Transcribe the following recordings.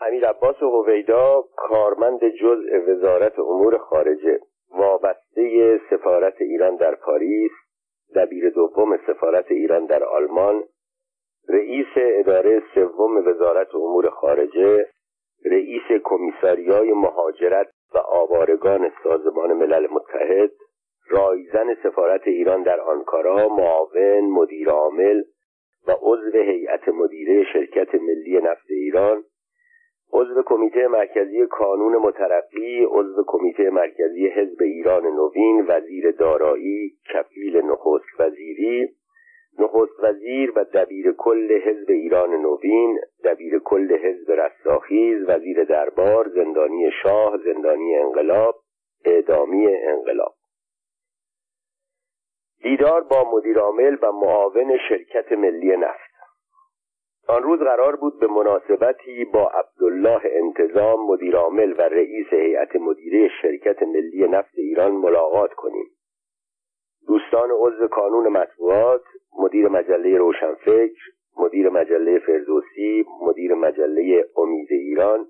امیر عباس هویدا کارمند جزء وزارت امور خارجه وابسته سفارت ایران در پاریس دبیر دوم سفارت ایران در آلمان رئیس اداره سوم وزارت امور خارجه رئیس کمیساریای مهاجرت و آوارگان سازمان ملل متحد رایزن سفارت ایران در آنکارا معاون مدیر عامل و عضو هیئت مدیره شرکت ملی نفت ایران عضو کمیته مرکزی کانون مترقی عضو کمیته مرکزی حزب ایران نوین وزیر دارایی کفیل نخست وزیری. نخست وزیر و دبیر کل حزب ایران نوین دبیر کل حزب رستاخیز وزیر دربار زندانی شاه زندانی انقلاب اعدامی انقلاب. دیدار با مدیرعامل و معاون شرکت ملی نفت. آن روز قرار بود به مناسبتی با عبدالله انتظام مدیرعامل و رئیس هیئت مدیره شرکت ملی نفت ایران ملاقات کنیم. دوستان عضو کانون مطبوعات مدیر مجله روشنفکر مدیر مجله فردوسی مدیر مجله امید ایران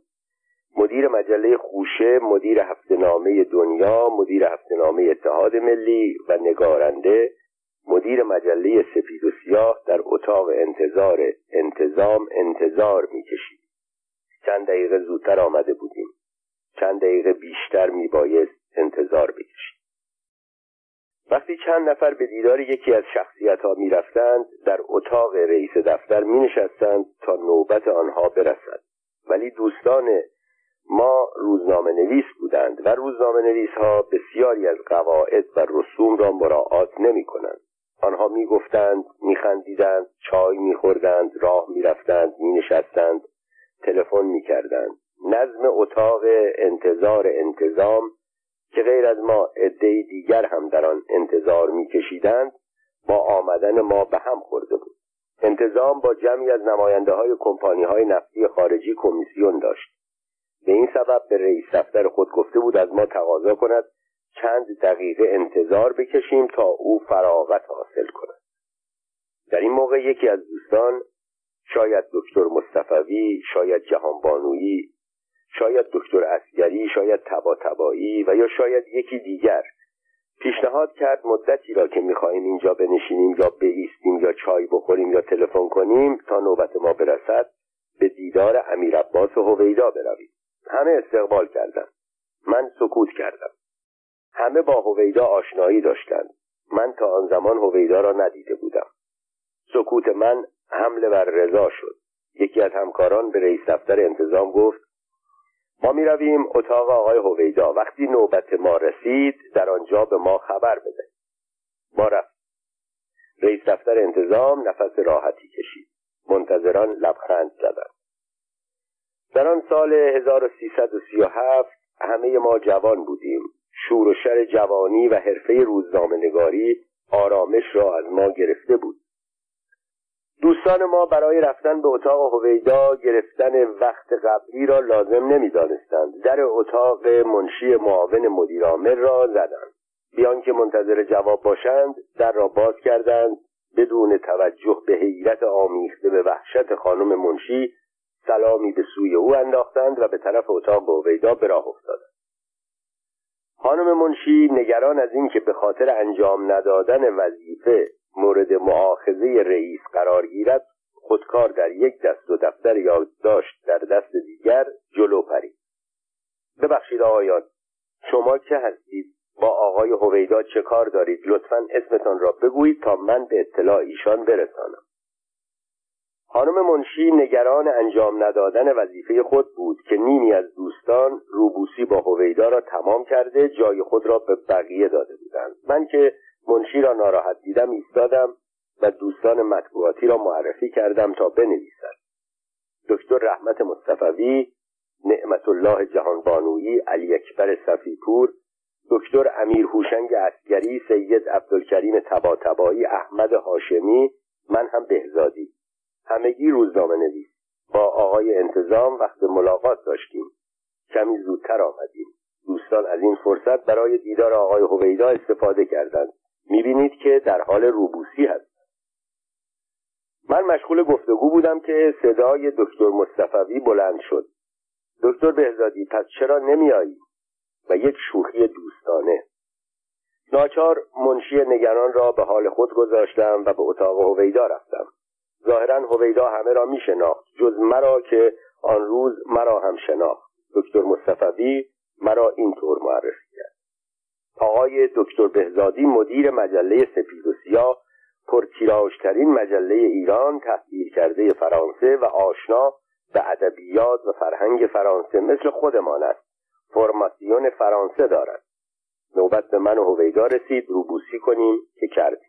مدیر مجله خوشه مدیر هفته نامه دنیا مدیر هفته نامه اتحاد ملی و نگارنده مدیر مجله سفید و سیاه در اتاق انتظار انتظام انتظار می‌کشید. چند دقیقه زودتر آمده بودیم. چند دقیقه بیشتر میبایست انتظار بکشید. وقتی چند نفر به دیدار یکی از شخصیت ها می رفتند در اتاق رئیس دفتر می نشستند تا نوبت آنها برسد. ولی دوستان ما روزنامه نویس بودند و روزنامه نویس ها بسیاری از قواعد و رسوم را مراعات نمی کنند آنها می گفتند می خندیدند چای می خوردند راه می رفتند می نشستند تلفن می کردند نظم اتاق انتظار انتظام که غیر از ما عده دیگر هم در آن انتظار میکشیدند با آمدن ما به هم خورده بود. انتظام با جمعی از نماینده های کمپانی های نفتی خارجی کمیسیون داشت. به این سبب به رئیس دفتر خود گفته بود از ما تقاضا کند چند دقیقه انتظار بکشیم تا او فراغت حاصل کند. در این موقع یکی از دوستان شاید دکتر مصطفوی شاید جهانبانویی شاید دکتر اسگری شاید تبا تبایی و یا شاید یکی دیگر پیشنهاد کرد مدتی را که می‌خواهیم اینجا بنشینیم یا بایستیم یا چای بخوریم یا تلفن کنیم تا نوبت ما برسد به دیدار امیر عباس هویدا برویم. همه استقبال کردند. من سکوت کردم. همه با هویدا آشنایی داشتند. من تا آن زمان هویدا را ندیده بودم. سکوت من حمله بر رضا شد. یکی از همکاران به رئیس دفتر انتظام گفت ما می رویم اتاق آقای هویدا. وقتی نوبت ما رسید در آنجا به ما خبر بده. ما رفت. رئیس دفتر انتظام نفس راحتی کشید. منتظران لبخند زدند. در آن سال 1337 همه ما جوان بودیم. شور و شر جوانی و حرفه روزنامه نگاری آرامش را از ما گرفته بود. دوستان ما برای رفتن به اتاق هویدا گرفتن وقت قبلی را لازم نمی‌دانستند. در اتاق منشی معاون مدیرعامل را زدند. بیان که منتظر جواب باشند در را باز کردند. بدون توجه به حیرت آمیخته به وحشت خانم منشی سلامی به سوی او انداختند و به طرف اتاق هویدا به راه افتادند. خانم منشی نگران از اینکه به خاطر انجام ندادن وظیفه مورد معاخذه رئیس قرار گیرد خودکار در یک دست و دفتر یادداشت در دست دیگر جلو پرید. ببخشید آقایان شما چه هستید؟ با آقای هویدا چه کار دارید؟ لطفا اسمتان را بگویید تا من به اطلاع ایشان برسانم. خانم منشی نگران انجام ندادن وظیفه خود بود که نیمی از دوستان روبوسی با هویدا را تمام کرده جای خود را به بقیه داده بودند. من که منشی را ناراحت دیدم ایستادم و دوستان مطبوعاتی را معرفی کردم تا بنویسند دکتر رحمت مصطفوی نعمت الله جهانبانویی علی اکبر صفیپور دکتر امیر هوشنگ اسگری سید عبدالکریم تباتبایی احمد هاشمی من هم بهزادی. همگی روزنامه نویس با آقای انتظام وقت ملاقات داشتیم. کمی زودتر آمدیم. دوستان از این فرصت برای دیدار آقای هویدا استفاده کردند. می‌بینید که در حال روبوسی هست. من مشغول گفتگو بودم که صدای دکتر مصطفوی بلند شد. دکتر بهزادی پس چرا نمیایی و یک شوخی دوستانه. ناچار منشی نگران را به حال خود گذاشتم و به اتاق هویدا رفتم. ظاهرا هویدا همه را می شناخت جز مرا که آن روز مرا هم شناخت. دکتر مصطفی مرا اینطور معرفی کرد. آقای دکتر بهزادی مدیر مجله سپید و سیاه پرتیراژترین مجله ایران تحصیل کرده فرانسه و آشنا به ادبیات و فرهنگ فرانسه مثل خودمان است. فرماسیون فرانسه دارد. نوبت به من و هویدا رسید روبوسی کنیم که کردیم.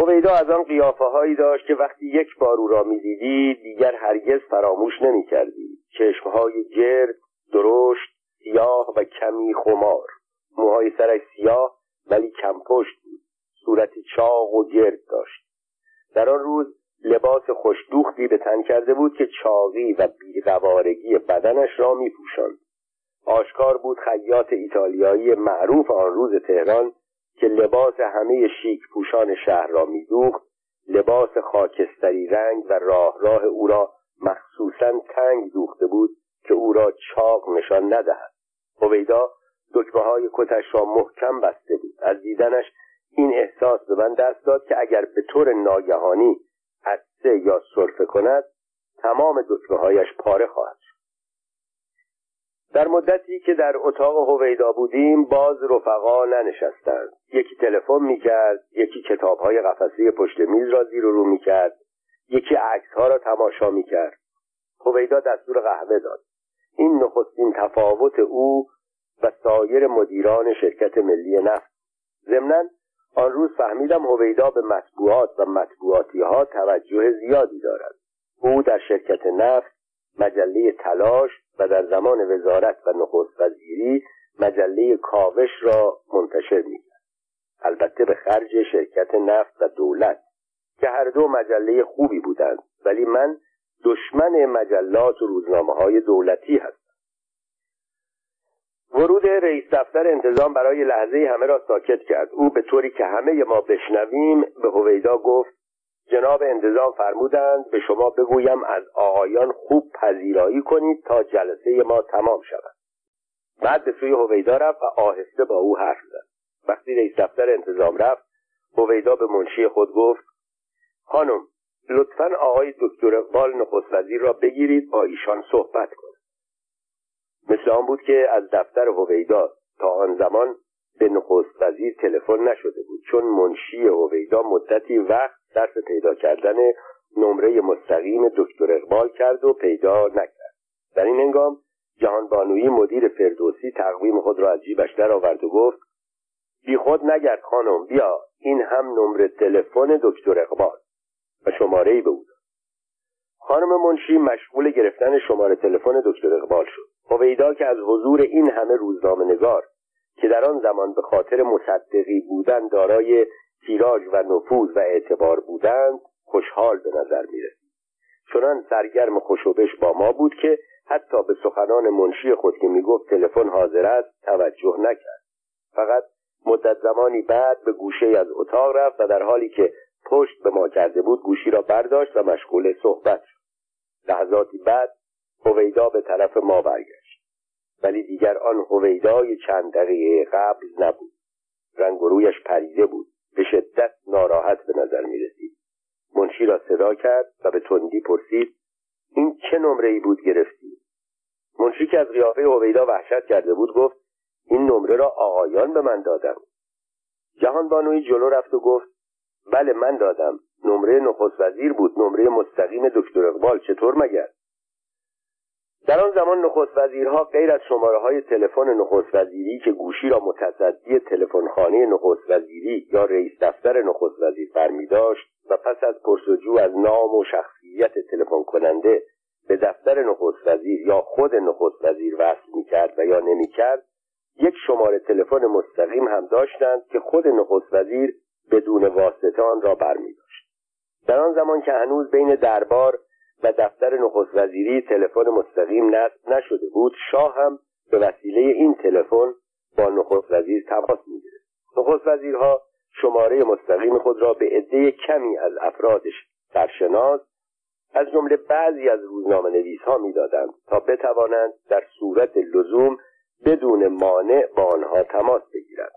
هویدا از آن قیافه هایی داشت که وقتی یک بار او را می‌دیدی دیگر هرگز فراموش نمی کردی چشمهای گرد درشت سیاه و کمی خمار. موهای سرش سیاه ولی کم پشت بود. صورتی چاق و گرد داشت. در آن روز لباس خوشدوختی به تن کرده بود که چاقی و بیقوارگی بدنش را می پوشند. آشکار بود خیاط ایتالیایی معروف آن روز تهران که لباس همه شیک پوشان شهر را میدوخت لباس خاکستری رنگ و راه راه او را مخصوصا تنگ دوخته بود که او را چاق نشان ندهد. هویدا دکمه های کتش را محکم بسته بود. از دیدنش این احساس به من دست داد که اگر به طور ناگهانی عدسه یا صرفه کند تمام دکمه هایش پاره خواهد در مدتی که در اتاق هویدا بودیم باز رفقا ننشستند. یکی تلفن می‌کرد یکی کتابهای قفسه پشت میز را زیر و رو می‌کرد یکی عکسها را تماشا می‌کرد. هویدا دستور قهوه داد. این نخستین تفاوت او و سایر مدیران شرکت ملی نفت. ضمنا آن روز فهمیدم هویدا به مطبوعات و مطبوعاتی ها توجه زیادی دارد. او در شرکت نفت مجله تلاش و در زمان وزارت و نخست وزیری مجله کاوش را منتشر می‌کرد. البته به خرج شرکت نفت و دولت که هر دو مجله خوبی بودند ولی من دشمن مجلات و روزنامه های دولتی هستم. ورود رئیس دفتر انتظام برای لحظه همه را ساکت کرد. او به طوری که همه ما بشنویم به هویدا گفت جناب انتظام فرمودند به شما بگویم از آقایان خوب پذیرایی کنید تا جلسه ما تمام شود. بعد به سوی هویدا رفت و آهسته با او حرف زد. وقتی رئیس دفتر انتظام رفت هویدا به منشی خود گفت خانم لطفا آقای دکتر اقبال نخست وزیر را بگیرید با ایشان صحبت کنید مثل آن بود که از دفتر هویدا تا آن زمان به نخست وزیر تلفن نشده بود چون منشی هویدا مدتی وقت صرف پیدا کردن نمره مستقیم دکتر اقبال کرد و پیدا نکرد. در این هنگام جهان بانویی مدیر فردوسی تقویم خود را از جیبش درآورد و گفت بی خود نگرد خانم بیا این هم نمره تلفن دکتر اقبال. و شماره ای به او خانم منشی مشغول گرفتن شماره تلفن دکتر اقبال شد. هویدا که از حضور این همه روزنامه نگار که در آن زمان به خاطر مصدقی بودن دارای تیراژ و نفوذ و اعتبار بودند خوشحال به نظر می رسید چنان سرگرم خوشوبش با ما بود که حتی به سخنان منشی خود که می‌گفت تلفن حاضر است توجه نکرد. فقط مدت زمانی بعد به گوشه از اتاق رفت و در حالی که پشت به ما کرده بود گوشی را برداشت و مشغول صحبت شد. لحظاتی بعد هویدا به طرف ما برگشت. ولی دیگر آن هویدای چند دقیقه قبل نبود. رنگ و رویش پریده بود. به شدت ناراحت به نظر می رسید منشی را صدا کرد و به تندی پرسید این چه نمره ای بود گرفتی؟ منشی که از قیافه هویدا وحشت کرده بود گفت این نمره را آقایان به من دادم. جهان بانوی جلو رفت و گفت بله من دادم. نمره نخست وزیر بود. نمره مستقیم دکتر اقبال. چطور مگر؟ در آن زمان نخست وزیرها غیر از شماره های تلفن نخست وزیری که گوشی را متصدی تلفنخانه نخست وزیری یا رئیس دفتر نخست وزیر برمی داشت و پس از پرسجو از نام و شخصیت تلفن کننده به دفتر نخست وزیر یا خود نخست وزیر وصل می کرد و یا نمی کرد یک شماره تلفن مستقیم هم داشتند که خود نخست وزیر بدون واسطه آن را برمی داشت. در آن زمان که هنوز بین دربار و دفتر نخست وزیری تلفن مستقیم نصب نشده بود. شاه هم به وسیله این تلفن با نخست وزیر تماس می‌گرفت. نخست وزیرها شماره مستقیم خود را به عده کمی از افرادش سرشناس از جمله بعضی از روزنامه نویس ها می‌دادند تا بتوانند در صورت لزوم بدون مانع با آنها تماس بگیرند.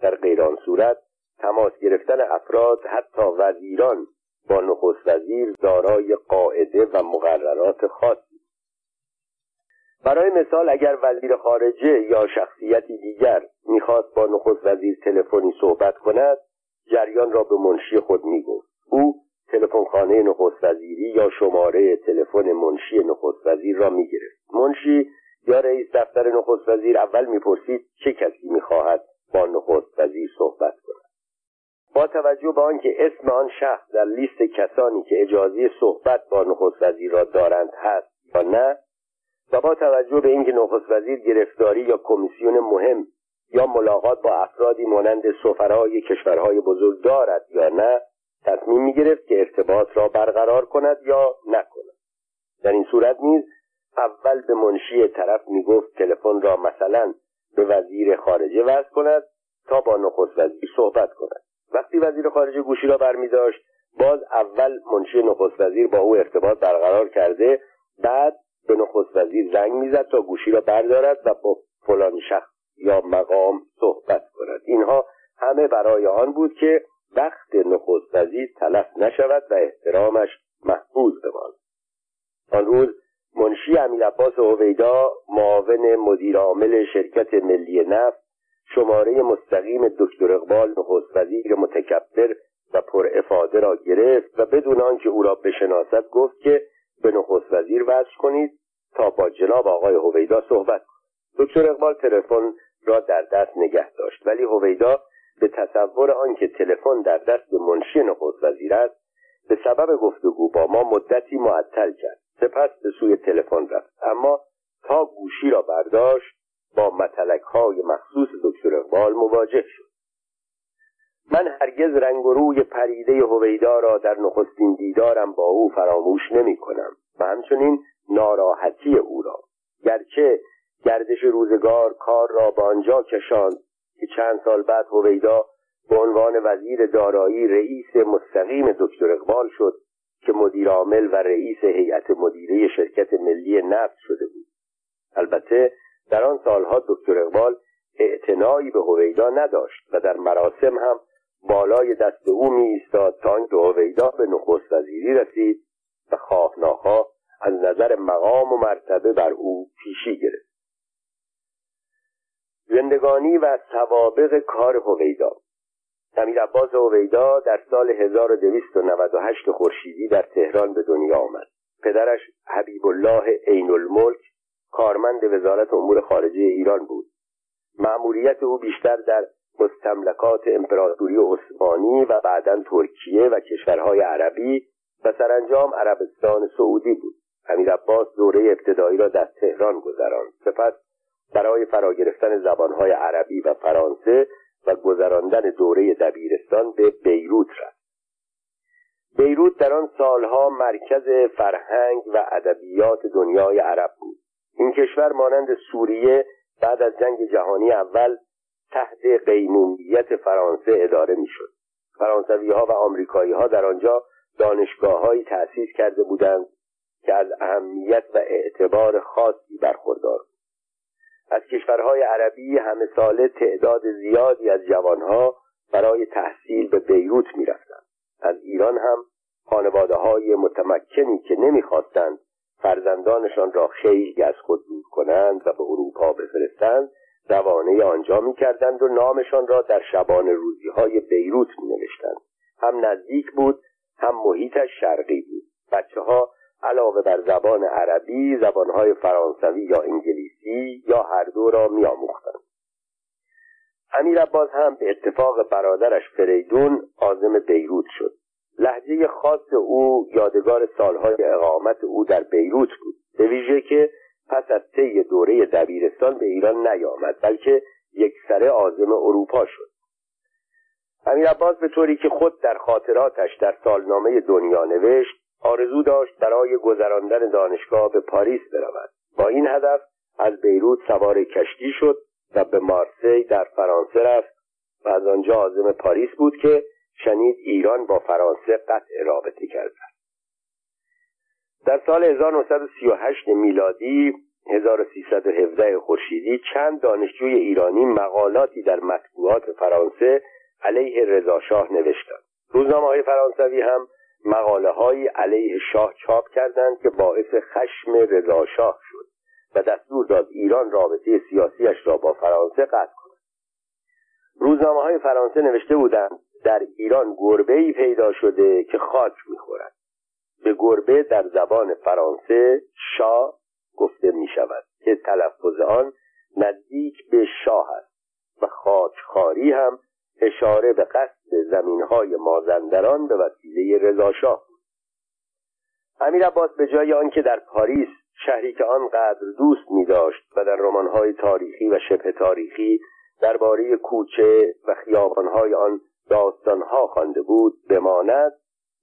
در غیران صورت تماس گرفتن افراد حتی وزیران با نخست وزیر دارای قاعده و مقررات خاصی. برای مثال اگر وزیر خارجه یا شخصیتی دیگر می‌خواست با نخست وزیر تلفنی صحبت کند جریان را به منشی خود می‌گفت. او تلفنخانه نخست وزیری یا شماره تلفن منشی نخست وزیر را می‌گرفت. منشی یا رئیس دفتر نخست وزیر اول می‌پرسید چه کسی می‌خواهد با نخست وزیر صحبت کند؟ با توجه به آنکه اسم آن شخص در لیست کسانی که اجازه صحبت با نخست وزیر را دارند هست یا نه و با توجه به اینکه نخست وزیر گرفتاری یا کمیسیون مهم یا ملاقات با افرادی مانند سفرای کشورهای بزرگ دارد یا نه تصمیم می گرفت که ارتباط را برقرار کند یا نکند. در این صورت نیز اول به منشی طرف می گفت تلفن را مثلا به وزیر خارجه وصل کند تا با نخست وزیر صحبت کند. وقتی وزیر خارجه گوشی را برمی داشت باز اول منشی نخست وزیر با او ارتباط برقرار کرده بعد به نخست وزیر زنگ می‌زد تا گوشی را بردارد و با فلان شخص یا مقام صحبت کند. اینها همه برای آن بود که وقت نخست وزیر تلف نشود و احترامش محفوظ بماند. آن روز منشی امیرعباس هویدا معاون مدیرعامل شرکت ملی نفت شماره مستقیم دکتر اقبال نخست وزیر متکبر و پر افاده را گرفت و بدون آنکه او را بشناسد گفت که به نخست وزیر وصل کنید تا با جناب آقای هویدا صحبت دکتر اقبال تلفن را در دست نگه داشت ولی هویدا به تصور آنکه تلفن در دست منشی نخست وزیر است به سبب گفتگو با ما مدتی معطل کرد. سپس به سوی تلفن رفت اما تا گوشی را برداشت با متلک های مخصوص دکتر اقبال مواجه شد. من هرگز رنگ و روی پریده هویدا را در نخستین دیدارم با او فراموش نمی کنم و همچنین ناراحتی او را. گرچه گردش روزگار کار را به آنجا کشاند که چند سال بعد هویدا به عنوان وزیر دارایی رئیس مستقیم دکتر اقبال شد که مدیر عامل و رئیس هیئت مدیره شرکت ملی نفت شده بود. البته در آن سالها دکتر اقبال اعتنایی به هویدا نداشت و در مراسم هم بالای دست او می ایستاد تا اینکه هویدا به نخست وزیری رسید و خواه ناخواه از نظر مقام و مرتبه بر او پیشی گرفت. زندگانی و سوابق کار هویدا امیر عباس هویدا در سال 1298 خورشیدی در تهران به دنیا آمد. پدرش حبیب الله عین الملک کارمند وزارت امور خارجه ایران بود. مأموریت او بیشتر در مستملکات امپراتوری عثمانی و بعدا ترکیه و کشورهای عربی و سرانجام عربستان سعودی بود. امیر عباس دوره ابتدایی را در تهران گذراند. سپس برای فرا گرفتن زبانهای عربی و فرانسه و گذراندن دوره دبیرستان به بیروت رفت. بیروت در آن سالها مرکز فرهنگ و ادبیات دنیای عرب بود. این کشور مانند سوریه بعد از جنگ جهانی اول تحت قیمومیت فرانسه اداره می‌شد. فرانسوی ها و آمریکایی ها در آنجا دانشگاه تأسیس کرده بودند که از اهمیت و اعتبار خاصی برخوردار از کشورهای عربی همه ساله تعداد زیادی از جوانها برای تحصیل به بیروت می‌رفتند. از ایران هم خانواده های متمکنی که نمی‌خواستند فرزندانشان را خیلی از خود دور کنند و به اروپا بفرستند روانه آنجا می‌کردند و نامشان را در شبان روزی های بیروت می نوشتند. هم نزدیک بود هم محیطش شرقی بود بچه ها علاوه بر زبان عربی زبانهای فرانسوی یا انگلیسی یا هر دو را می آموختند. امیر عباس هم به اتفاق برادرش فریدون آزم بیروت شد لحظه خاص او یادگار سالهای اقامت او در بیروت بود. به ویژه که پس از طی دوره دبیرستان به ایران نیامد بلکه یک سره آزم اروپا شد. امیر عباس به طوری که خود در خاطراتش در سالنامه دنیا نوشت آرزو داشت برای گذراندن دانشگاه به پاریس برود. با این هدف از بیروت سوار کشتی شد و به مارسی در فرانسه رفت و از آنجا عازم پاریس بود که شنید ایران با فرانسه قطع رابطه کرده در سال 1938 میلادی 1317 خورشیدی چند دانشجوی ایرانی مقالاتی در مطبوعات فرانسه علیه رضاشاه نوشتند. روزنامه های فرانسوی هم مقاله های علیه شاه چاپ کردند که باعث خشم رضاشاه شد و دستور داد ایران رابطه سیاسیش را با فرانسه قطع کند. روزنامه های فرانسه نوشته بودند در ایران گربه ای پیدا شده که خاک می‌خورد. به گربه در زبان فرانسه شاه گفته می شود که تلفظ آن نزدیک به شاه است و خاکخاری هم اشاره به قصد زمینهای مازندران به وسیله رضاشاه بود. امیر عباس به جای آنکه در پاریس شهری که آنقدر دوست می داشت و در رمانهای تاریخی و شبه تاریخی درباره کوچه و خیابانهای آن داستانها خوانده بود بماند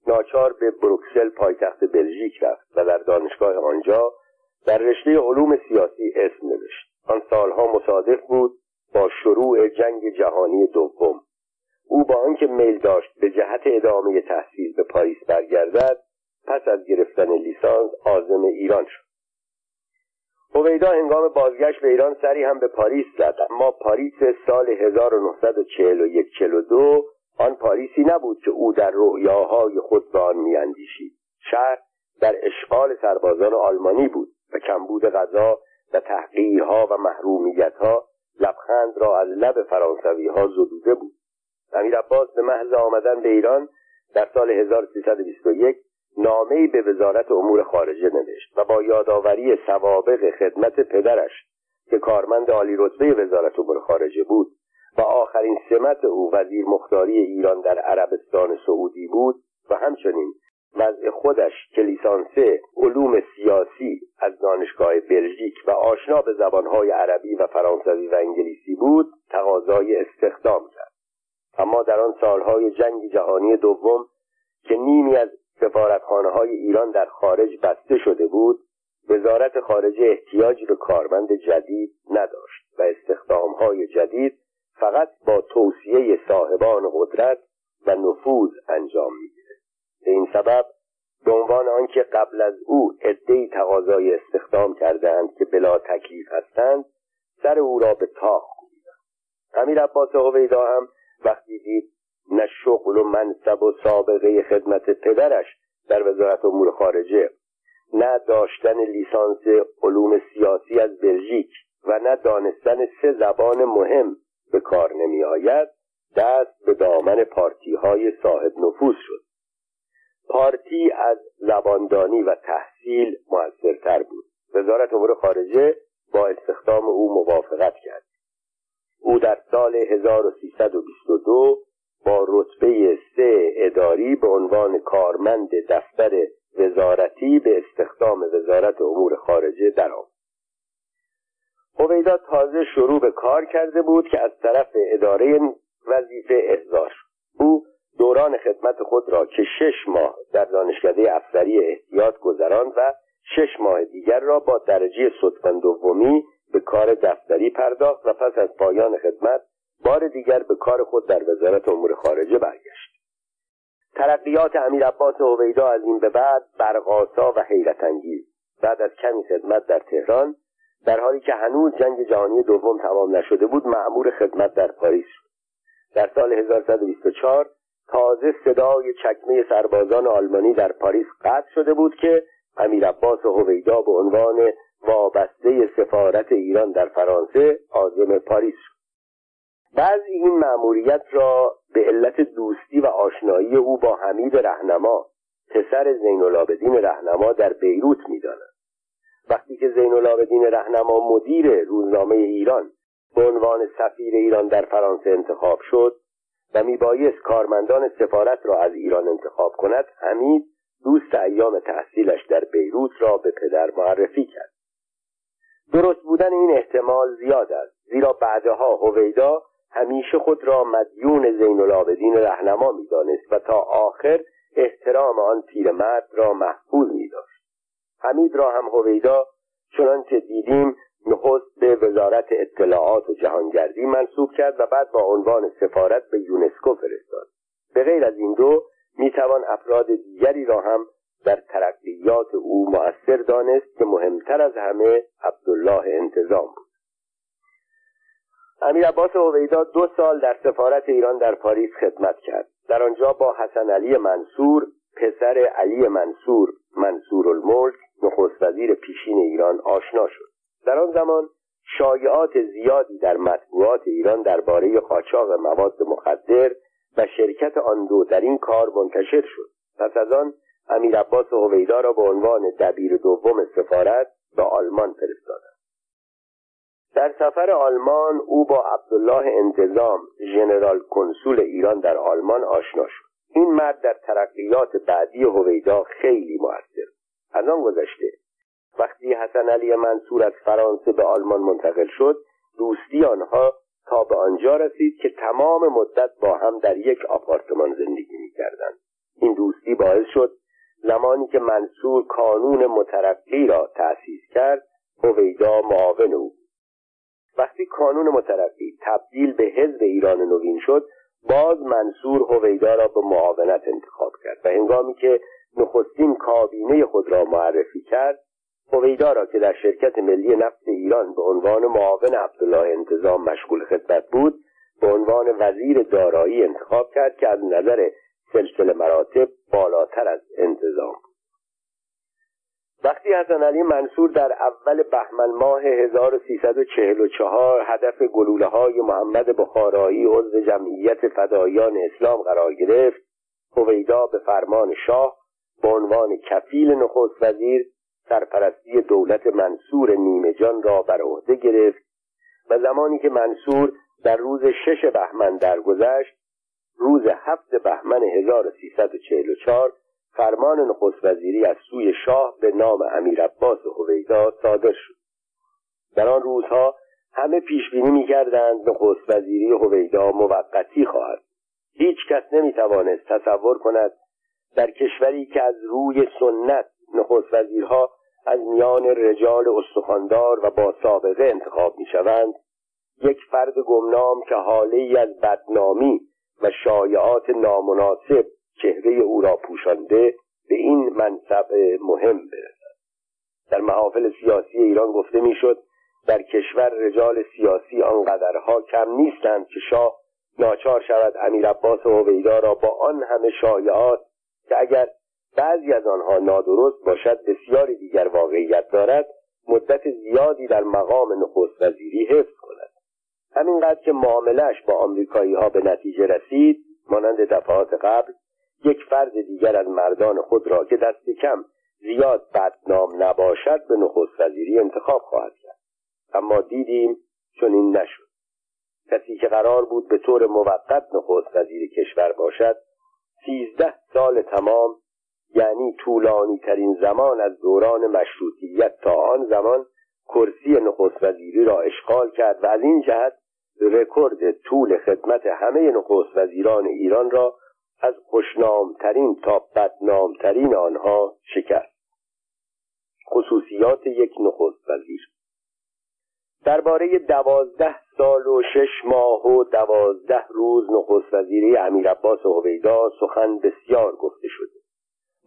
ناچار به بروکسل پایتخت بلژیک رفت و در دانشگاه آنجا در رشته علوم سیاسی اسم نوشت. آن سالها مصادف بود با شروع جنگ جهانی دوم. او با آنکه میل داشت به جهت ادامه تحصیل به پاریس برگردد پس از گرفتن لیسانس عازم ایران شد. هویدا هنگام بازگشت به ایران سری هم به پاریس زد اما پاریس سال 1941 42 آن پاریسی نبود که او در رؤیاهای خود به آن میاندیشید. شهر در اشغال سربازان آلمانی بود و کمبود غذا و تحقیرها و محرومیتها لبخند را از لب فرانسوی ها زدوده بود. امیر عباس به محض آمدن به ایران در سال 1321 نامه به وزارت امور خارجه نوشت و با یادآوری سوابق خدمت پدرش که کارمند عالی رتبه وزارت امور خارجه بود و آخرین سمت او وزیر مختاری ایران در عربستان سعودی بود و همچنین وضع خودش که لیسانسه علوم سیاسی از دانشگاه بلژیک و آشنا به زبانهای عربی و فرانسوی و انگلیسی بود تقاضای استخدام کرد. اما در آن سالهای جنگ جهانی دوم که نیمی از سفارتخانه های ایران در خارج بسته شده بود وزارت خارجه احتیاج به کارمند جدید نداشت و استخدام های جدید فقط با توصیه صاحبان قدرت و نفوذ انجام می‌گیره. به این سبب به عنوان آنکه قبل از او عدهای تقاضای استخدام کردند که بلا تکلیف هستند سر او را به تاخ کوبیدند امیر عباس هویدا هم وقتی دید نه شغل و منصب و سابقه خدمت پدرش در وزارت امور خارجه نه داشتن لیسانس علوم سیاسی از بلژیک و نه دانستن سه زبان مهم به کار نمی آید دست به دامن پارتی های صاحب نفوذ شد. پارتی از زباندانی و تحصیل موثرتر بود. وزارت امور خارجه با استخدام او موافقت کرد. او در سال 1322 با رتبه سه اداری به عنوان کارمند دفتر وزارتی به استخدام وزارت امور خارجه درآمد. هویدا تازه شروع به کار کرده بود که از طرف اداره وظیفه احضار او دوران خدمت خود را که شش ماه در دانشکده افسری احتیاط گذراند و شش ماه دیگر را با درجه صدفن دومی به کار دفتری پرداخت و پس از پایان خدمت بار دیگر به کار خود در وزارت امور خارجه برگشت. ترقیات امیر عباس هویدا از این به بعد برقاسا و حیرت انگیز. بعد از کمی خدمت در تهران در حالی که هنوز جنگ جهانی دوم تمام نشده بود معمور خدمت در پاریس شد. در سال 1124 تازه صدای چکمه سربازان آلمانی در پاریس قطع شده بود که امیر عباس هویدا به عنوان وابسته سفارت ایران در فرانسه عازم پاریس شد. بعضی این مأموریت را به علت دوستی و آشنایی او با حمید رهنما پسر زین العابدین رهنما در بیروت می‌دانند. وقتی که زین العابدین رهنما مدیر روزنامه ایران به عنوان سفیر ایران در فرانسه انتخاب شد و میبایست کارمندان سفارت را از ایران انتخاب کند حمید دوست ایام تحصیلش در بیروت را به پدر معرفی کرد. درست بودن این احتمال زیاد است زیرا بعدها هویدا همیشه خود را مدیون زین العابدین رهنما می‌دانست و تا آخر احترام آن پیرمرد را محفوظ میداشت. حمید را هم هویدا چنانچه دیدیم نخست به وزارت اطلاعات و جهانگردی منصوب کرد و بعد با عنوان سفارت به یونسکو فرستاد. به غیر از این دو می‌توان افراد دیگری را هم در ترقیات او مؤثر دانست که مهمتر از همه عبدالله انتظام بود. امیر عباس هویدا دو سال در سفارت ایران در پاریس خدمت کرد. در آنجا با حسن علی منصور پسر علی منصور منصور الملک نخست وزیر پیشین ایران آشنا شد. در آن زمان شایعات زیادی در مطبوعات ایران درباره قاچاق مواد مخدر و شرکت آن دو در این کار منتشر شد. پس از آن امیر عباس هویدا را به عنوان دبیر دوم سفارت به آلمان فرستادند. در سفر آلمان او با عبدالله انتظام ژنرال کنسول ایران در آلمان آشنا شد. این مرد در ترقیات بعدی هویدا خیلی موثر. از آن گذشته وقتی حسن علی منصور از فرانسه به آلمان منتقل شد دوستی آنها تا به آنجا رسید که تمام مدت با هم در یک آپارتمان زندگی می‌کردند. این دوستی باعث شد زمانی که منصور کانون مترقی را تأسیس کرد هویدا معاون او وقتی کانون مترقی تبدیل به حزب ایران نوین شد باز منصور هویدا را به معاونت انتخاب کرد و هنگامی که نخستین کابینه خود را معرفی کرد هویدا را که در شرکت ملی نفت ایران به عنوان معاون عبدالله انتظام مشغول خدمت بود به عنوان وزیر دارایی انتخاب کرد که از نظر سلسله مراتب بالاتر از انتظام وقتی حسن علی منصور در اول بهمن ماه 1344 هدف گلوله های محمد بخارایی عضو جمعیت فدایان اسلام قرار گرفت هویدا به فرمان شاه به عنوان کفیل نخست وزیر سرپرستی دولت منصور نیمه جان را بر عهده گرفت و زمانی که منصور در روز شش بهمن درگذشت روز هفت بهمن 1344 فرمان نخست وزیری از سوی شاه به نام امیر عباس هویدا صادر شد. در آن روزها همه پیش بینی می‌کردند نخست وزیری هویدا موقتی خواهد. هیچ کس نمی‌توانست تصور کند در کشوری که از روی سنت نخست وزیرها از میان رجال استخواندار و با سابقه انتخاب می‌شوند یک فرد گمنام که حاله از بدنامی و شایعات نامناسب چهره او را پوشانده به این منصب مهم برسد. در محافل سیاسی ایران گفته می‌شد در کشور رجال سیاسی آنقدرها کم نیستند که شاه ناچار شود امیر عباس هویدا را با آن همه شایعات که اگر بعضی از آنها نادرست باشد بسیاری دیگر واقعیت دارد مدت زیادی در مقام نخست وزیری حفظ کند. همینقدر که معاملش با آمریکایی ها به نتیجه رسید مانند دفعات قبل یک فرد دیگر از مردان خود را که دست کم زیاد بدنام نباشد به نخست وزیری انتخاب خواهد کرد. اما دیدیم چون این نشد. کسی که قرار بود به طور موقت نخست وزیر کشور باشد سیزده سال تمام یعنی طولانی ترین زمان از دوران مشروطیت تا آن زمان کرسی نخست وزیری را اشغال کرد و از این جهت رکورد طول خدمت همه نخست وزیران ایران را از خوشنامترین تا بدنامترین آنها شکست. خصوصیات یک نخست وزیر. درباره دوازده سال و شش ماه و دوازده روز نخست وزیری امیر عباس هویدا سخن بسیار گفته شده.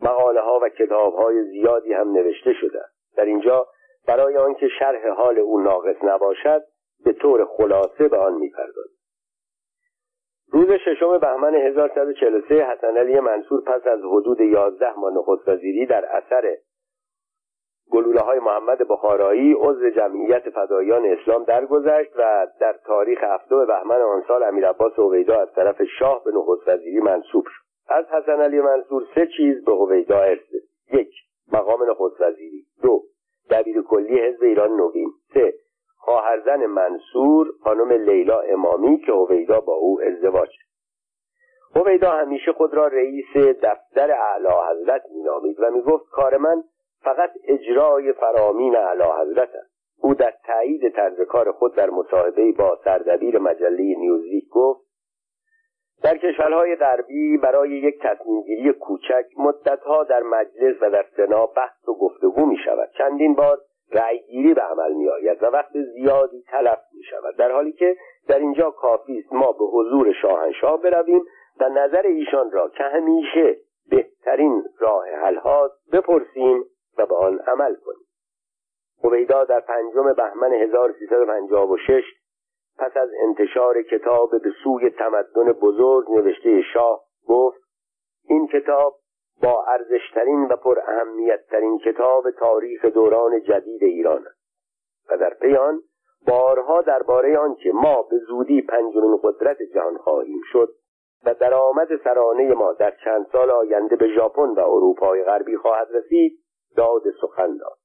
مقاله ها و کتاب های زیادی هم نوشته شده. در اینجا برای آنکه شرح حال او ناقص نباشد به طور خلاصه به آن می‌پردازیم روز ششم بهمن 1143 حسن علی منصور پس از حدود 11 ماه نخست وزیری در اثر گلوله های محمد بخارایی عضو جمعیت فدایان اسلام درگذشت و در تاریخ هفتم بهمن آن سال امیر عباس هویدا از طرف شاه به نخست وزیری منصوب شد. از حسن علی منصور سه چیز به هویدا ارث. یک مقام نخست وزیری. دو دبیر کلی حزب ایران نوین. سه خواهرزن منصور خانم لیلا امامی که هویدا با او ازدواج هویدا همیشه خود را رئیس دفتر اعلی حضرت مینامید و می‌گفت کار من فقط اجرای فرامین اعلی حضرت است. او در تایید طرز کار خود در مصاحبه با سردبیر مجله نیوزویک گفت در کشورهای غربی برای یک تصمیمگیری کوچک مدتها در مجلس و در سنا بحث و گفتگو می شود چندین بار رأیگیری به عمل می آید و وقت زیادی تلف می شود در حالی که در اینجا کافی است ما به حضور شاهنشاه برویم و نظر ایشان را که همیشه بهترین راه حل هاست بپرسیم و به آن عمل کنیم. هویدا در پنجم بهمن 1356 پس از انتشار کتاب به سوی تمدن بزرگ نوشته شاه گفت این کتاب با ارزشترین و پر اهمیتترین کتاب تاریخ دوران جدید ایران. و در پی آن بارها درباره آنکه ما به زودی پنجمین قدرت جهان خواهیم شد و درآمد سرانه ما در چند سال آینده به ژاپن و اروپای غربی خواهد رسید داد سخن داد.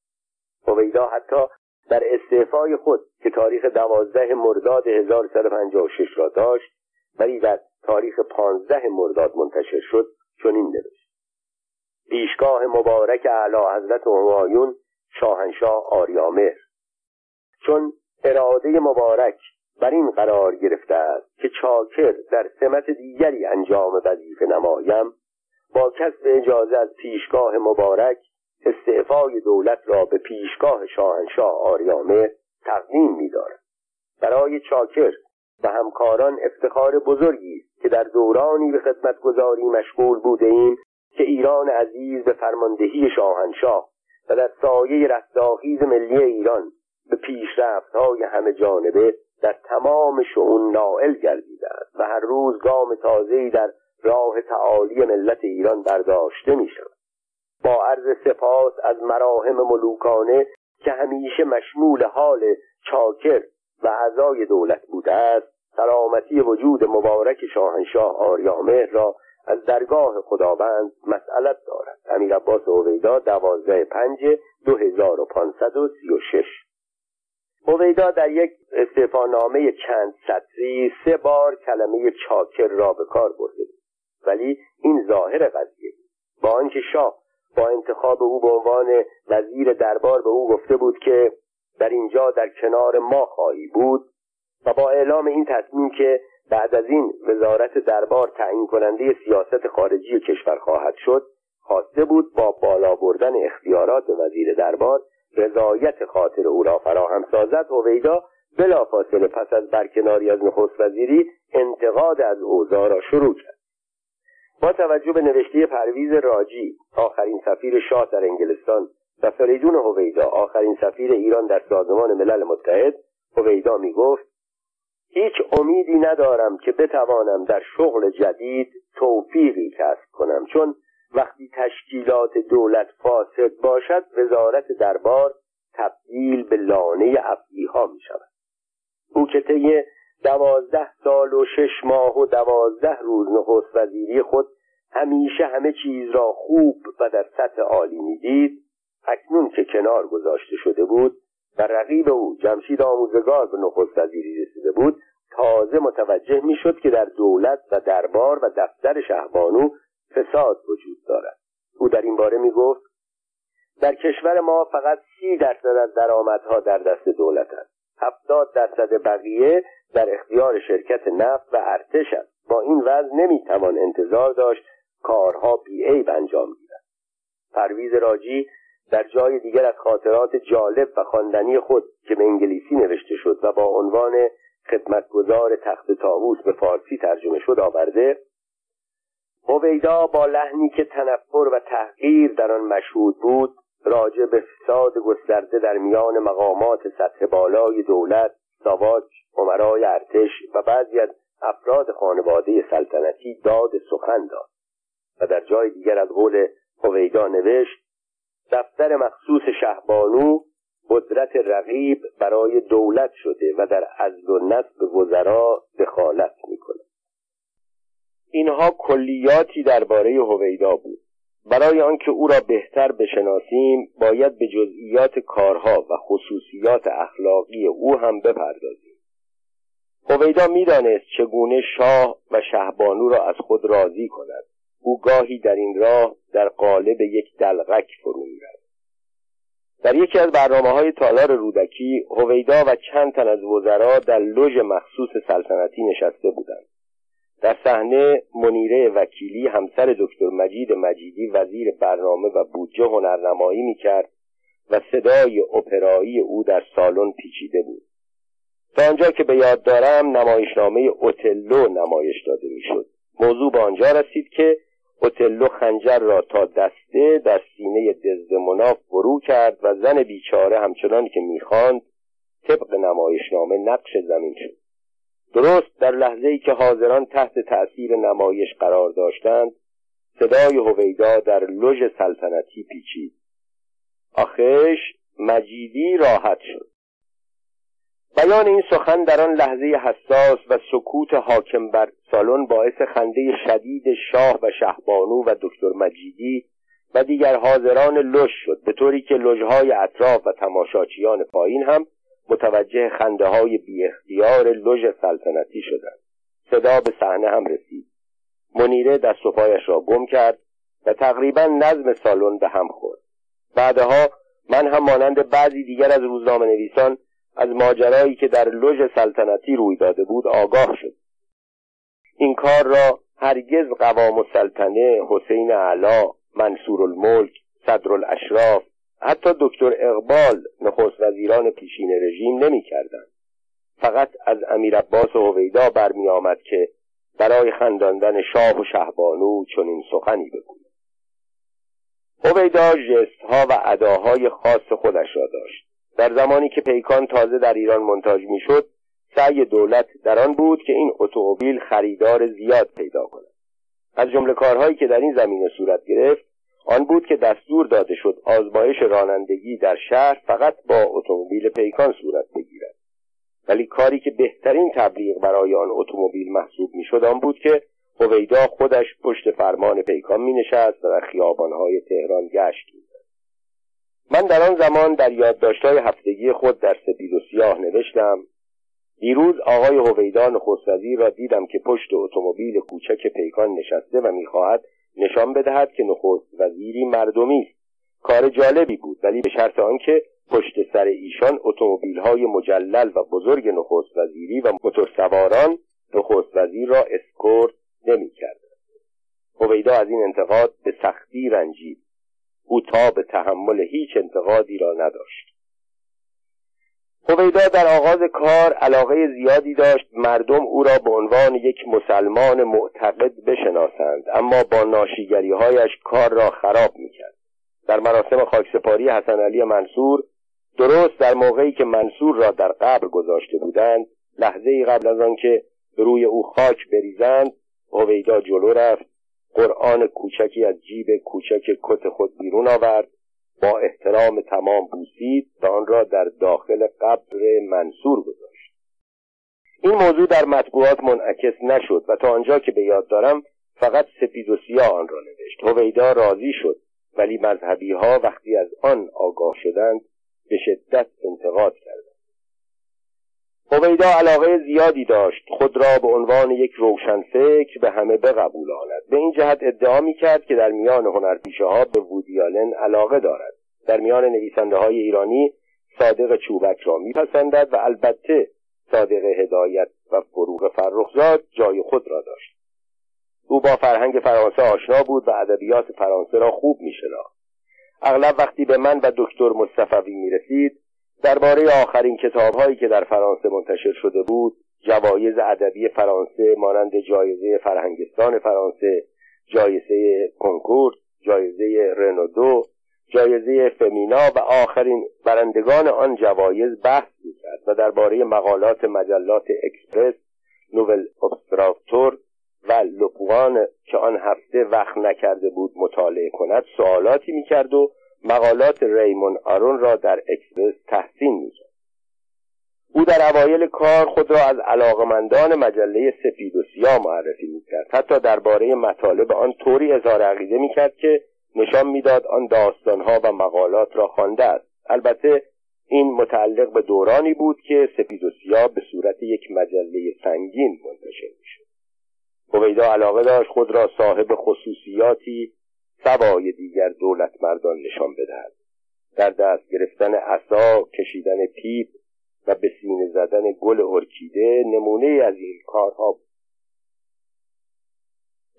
هویدا حتی در استعفای خود که تاریخ دوازده مرداد 1356 را داشت ولی در تاریخ پانزده مرداد منتشر شد چنین نوشت. پیشگاه مبارک اعلی حضرت همایون شاهنشاه آریامهر. چون اراده مبارک بر این قرار گرفته است که چاکر در سمت دیگری انجام وظیفه نمایم با کسب اجازه از پیشگاه مبارک استعفای دولت را به پیشگاه شاهنشاه آریامه تقدیم می‌دارد. برای چاکر و همکاران افتخار بزرگی است که در دورانی به خدمتگذاری مشغول بوده ایم که ایران عزیز به فرماندهی شاهنشاه و در سایه رستاخیز ملی ایران به پیشرفت‌های همه جانبه در تمام شعون نائل گردیده است و هر روز گام تازه‌ای در راه تعالی ملت ایران برداشته می شود با عرض سپاس از مراهم ملوکانه که همیشه مشمول حال چاکر و اعضای دولت بوده است سلامتی وجود مبارک شاهنشاه آریامهر را از درگاه خداوند مسئلت دارد. امیر عباس اویدا دوازده پنج دو هزار و پانصد و سی و شش. هویدا در یک استعفانامه چند سطری سه بار کلمه چاکر را به کار برده بود. ولی این ظاهر قضیه با آنکه شاه با انتخاب او به عنوان وزیر دربار به او گفته بود که در اینجا در کنار ما خواهی بود و با اعلام این تصمیم که بعد از این وزارت دربار تعیین کننده سیاست خارجی کشور خواهد شد خواسته بود با بالا بردن اختیارات وزیر دربار رضایت خاطر او را فراهم سازد. هویدا بلافاصله پس از برکناری از نخست وزیری انتقاد از اوضاع را شروع کرد. با توجه به نوشته پرویز راجی آخرین سفیر شاه در انگلستان و فریدون هویدا آخرین سفیر ایران در سازمان ملل متحد هویدا می گفت هیچ امیدی ندارم که بتوانم در شغل جدید توفیقی کسب کنم چون وقتی تشکیلات دولت فاسد باشد وزارت دربار تبدیل به لانه افعی ها می شود او که طی دوازده سال و شش ماه و دوازده روز نخست وزیری خود همیشه همه چیز را خوب و در سطح عالی می‌دید اکنون که کنار گذاشته شده بود و رقیب او جمشید آموزگار به نخست وزیری رسیده بود تازه متوجه می‌شد که در دولت و دربار و دفتر شهبانو فساد وجود دارد. او در این باره می گفت در کشور ما فقط سی درصد از درآمدها در دست دولت است. هفتاد درصد بقیه در اختیار شرکت نفت و ارتش است. با این وضع نمی‌توان انتظار داشت کارها بیعیب انجام گیرد پرویز راجی در جای دیگر از خاطرات جالب و خواندنی خود که به انگلیسی نوشته شد و با عنوان خدمتگزار تخت تاووس به فارسی ترجمه شد آورده هویدا با لحنی که تنفر و تحقیر در آن مشهود بود راجع به فساد گسترده در میان مقامات سطح بالای دولت ساواک عمرای ارتش و بعضی از افراد خانواده سلطنتی داد سخن داد و در جای دیگر از قول هویدا نوشت دفتر مخصوص شهبانو قدرت رقیب برای دولت شده و در عزل و نصب وزرا دخالت می‌کند. اینها کلیاتی درباره هویدا بود. برای آنکه او را بهتر بشناسیم باید به جزئیات کارها و خصوصیات اخلاقی او هم بپردازیم. هویدا می‌دانست چگونه شاه و شهبانو را از خود راضی کند. او گاهی در این راه در قالب یک دلغک فرو می‌رفت. در یکی از برنامه های تالار رودکی هویدا و چند تن از وزرا در لژ مخصوص سلطنتی نشسته بودند. در صحنه منیره وکیلی همسر دکتر مجید مجیدی وزیر برنامه و بودجه هنرنمایی می‌کرد و صدای اپرایی او در سالن پیچیده بود. تا آنجا که به یاد دارم نمایشنامه اوتلو نمایش داده می‌شد. موضوع به آنجا رسید که اوتلو خنجر را تا دسته در سینه دزدمونا فرو کرد و زن بیچاره همچنان که می‌خواند طبق نمایشنامه نقش زمین شد. درست در لحظه ای که حاضران تحت تأثیر نمایش قرار داشتند صدای هویدا در لژ سلطنتی پیچید. آخش مجیدی راحت شد. بیان این سخن در آن لحظه حساس و سکوت حاکم بر سالن باعث خنده شدید شاه و شهبانو و دکتر مجیدی و دیگر حاضران لش شد به طوری که لژهای اطراف و تماشاچیان پایین هم متوجه خنده های بی اختیار لژ سلطنتی شدند. صدا به صحنه هم رسید. منیره دست و پایش را گم کرد و تقریبا نظم سالن به هم خورد. بعدها من هم مانند بعضی دیگر از روزنامه نویسان از ماجرایی که در لژ سلطنتی روی داده بود آگاه شد. این کار را هرگز قوام السلطنه حسین علا منصور الملک صدر الاشراف حتی دکتر اقبال نخست وزیران پیشین رژیم نمی کردن. فقط از امیر عباس و هویدا برمی آمد که برای خنداندن شاه و شهبانو چنین سخنی بگوید. هویدا جست ها و اداهای خاص خودش را داشت. در زمانی که پیکان تازه در ایران منتاج می‌شد سعی دولت در آن بود که این اتومبیل خریدار زیاد پیدا کند. از جمله کارهایی که در این زمینه صورت گرفت آن بود که دستور داده شد آزمایش رانندگی در شهر فقط با اتومبیل پیکان صورت بگیرد. ولی کاری که بهترین تبلیغ برای آن اتومبیل محسوب می‌شد آن بود که هویدا خودش پشت فرمان پیکان می نشست و در خیابانهای تهران گشت. من در آن زمان در یادداشتهای هفتگی خود در سپید و سیاه نوشتم. دیروز آقای هویدان خسروی را دیدم که پشت اتومبیل کوچک پیکان نشسته و می‌خواهد نشان بدهد که نخست وزیری مردمی است کار جالبی بود ولی به شرط آنکه پشت سر ایشان اتومبیل های مجلل و بزرگ نخست وزیری و موتورسواران نخست وزیر را اسکورت نمی‌کرد. هویدا از این انتقاد به سختی رنجید. او تا به تحمل هیچ انتقادی را نداشت. هویدا در آغاز کار علاقه زیادی داشت مردم او را به عنوان یک مسلمان معتقد بشناسند اما با ناشیگری هایش کار را خراب می‌کرد. در مراسم خاکسپاری حسن علی منصور درست در موقعی که منصور را در قبر گذاشته بودند لحظه قبل از آنکه روی او خاک بریزند هویدا جلو رفت قرآن کوچکی از جیب کوچک کت خود بیرون آورد با احترام تمام بوسید و آن را در داخل قبر منصور گذاشت. این موضوع در مطبوعات منعکس نشد و تا آنجا که به یاد دارم فقط سپید و سیاه آن را نوشت. هویدا راضی شد ولی مذهبی ها وقتی از آن آگاه شدند به شدت انتقاد کردند. هویدا علاقه زیادی داشت. خود را به عنوان یک روشنفکر به همه بقبولاند به این جهت ادعا می کرد که در میان هنرپیشه ها به وودیالن علاقه دارد. در میان نویسنده های ایرانی صادق چوبک را میپسندد و البته صادق هدایت و فروغ فرخزاد جای خود را داشت. او با فرهنگ فرانسه آشنا بود و ادبیات فرانسه را خوب میشناخت. اغلب وقتی به من و دکتر مصطفوی می‌رسید درباره آخرین کتابهایی که در فرانسه منتشر شده بود جوایز ادبی فرانسه مانند جایزه فرهنگستان فرانسه جایزه کنکورد جایزه رنودو جایزه فمینا و آخرین برندگان آن جوایز بحث می‌کرد و درباره مقالات مجلات اکسپرس نوول ابسرواتور و لوپوئن که آن هفته وقت نکرده بود مطالعه کند سوالاتی می‌کرد و مقالات ریمون آرون را در اکسپرس تحسین می‌کرد. او در اوایل کار خود را از علاقمندان مجله سفید و سیاه معرفی می‌کرد. حتی درباره مطالب آن طوری اظهار عقیده می‌کرد که نشان می‌داد آن داستانها و مقالات را خوانده است. البته این متعلق به دورانی بود که سفید و سیاه به صورت یک مجله سنگین منتشر می‌شد. هویدا علاقه داشت خود را صاحب خصوصیاتی سوای دیگر دولت مردان نشان بدهد. در دست گرفتن عصا کشیدن پیپ و به سینه زدن گل ارکیده نمونه از این کارها بود.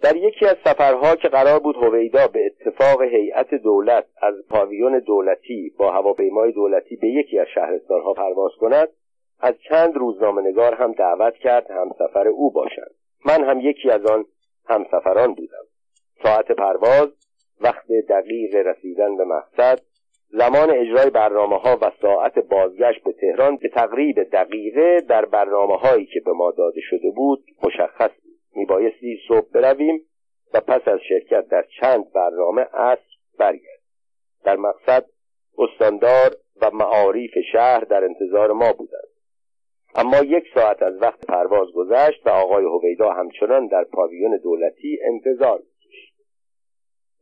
در یکی از سفرها که قرار بود هویدا به اتفاق هیئت دولت از پاویون دولتی با هواپیمای دولتی به یکی از شهرستانها پرواز کند از چند روزنامه نگار هم دعوت کرد همسفر او باشند من هم یکی از آن همسفران بودم. ساعت پرواز وقت دقیق رسیدن به مقصد زمان اجرای برنامه ها و ساعت بازگشت به تهران به تقریب دقیقه در برنامه هایی که به ما داده شده بود مشخص میبایستی صبح برویم و پس از شرکت در چند برنامه عصر برگرد در مقصد استاندار و معاریف شهر در انتظار ما بودند. اما یک ساعت از وقت پرواز گذشت و آقای هویدا همچنان در پاویون دولتی انتظار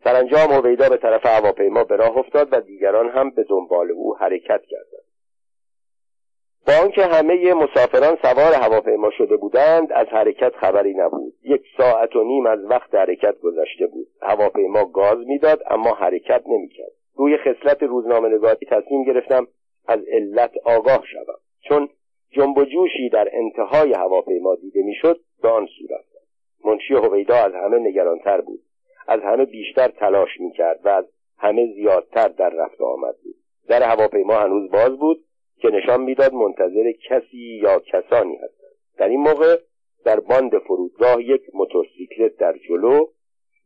سرانجام هویدا به طرف هواپیما به راه افتاد و دیگران هم به دنبال او حرکت کردند. با آنکه همه مسافران سوار هواپیما شده بودند از حرکت خبری نبود. یک ساعت و نیم از وقت حرکت گذشته بود. هواپیما گاز می‌داد اما حرکت نمی‌کرد. روی خصلت روزنامه نگاری تصمیم گرفتم از علت آگاه شوم. چون جنب و جوشی در انتهای هواپیما دیده می‌شد به آن صورت. منشی هویدا از همه نگرانتر بود. از همه بیشتر تلاش می‌کرد و از همه زیادتر در رفت آمد بود. در هواپیما هنوز باز بود که نشان می‌داد منتظر کسی یا کسانی هستند. در این موقع در باند فرودگاه یک موتورسیکلت در جلو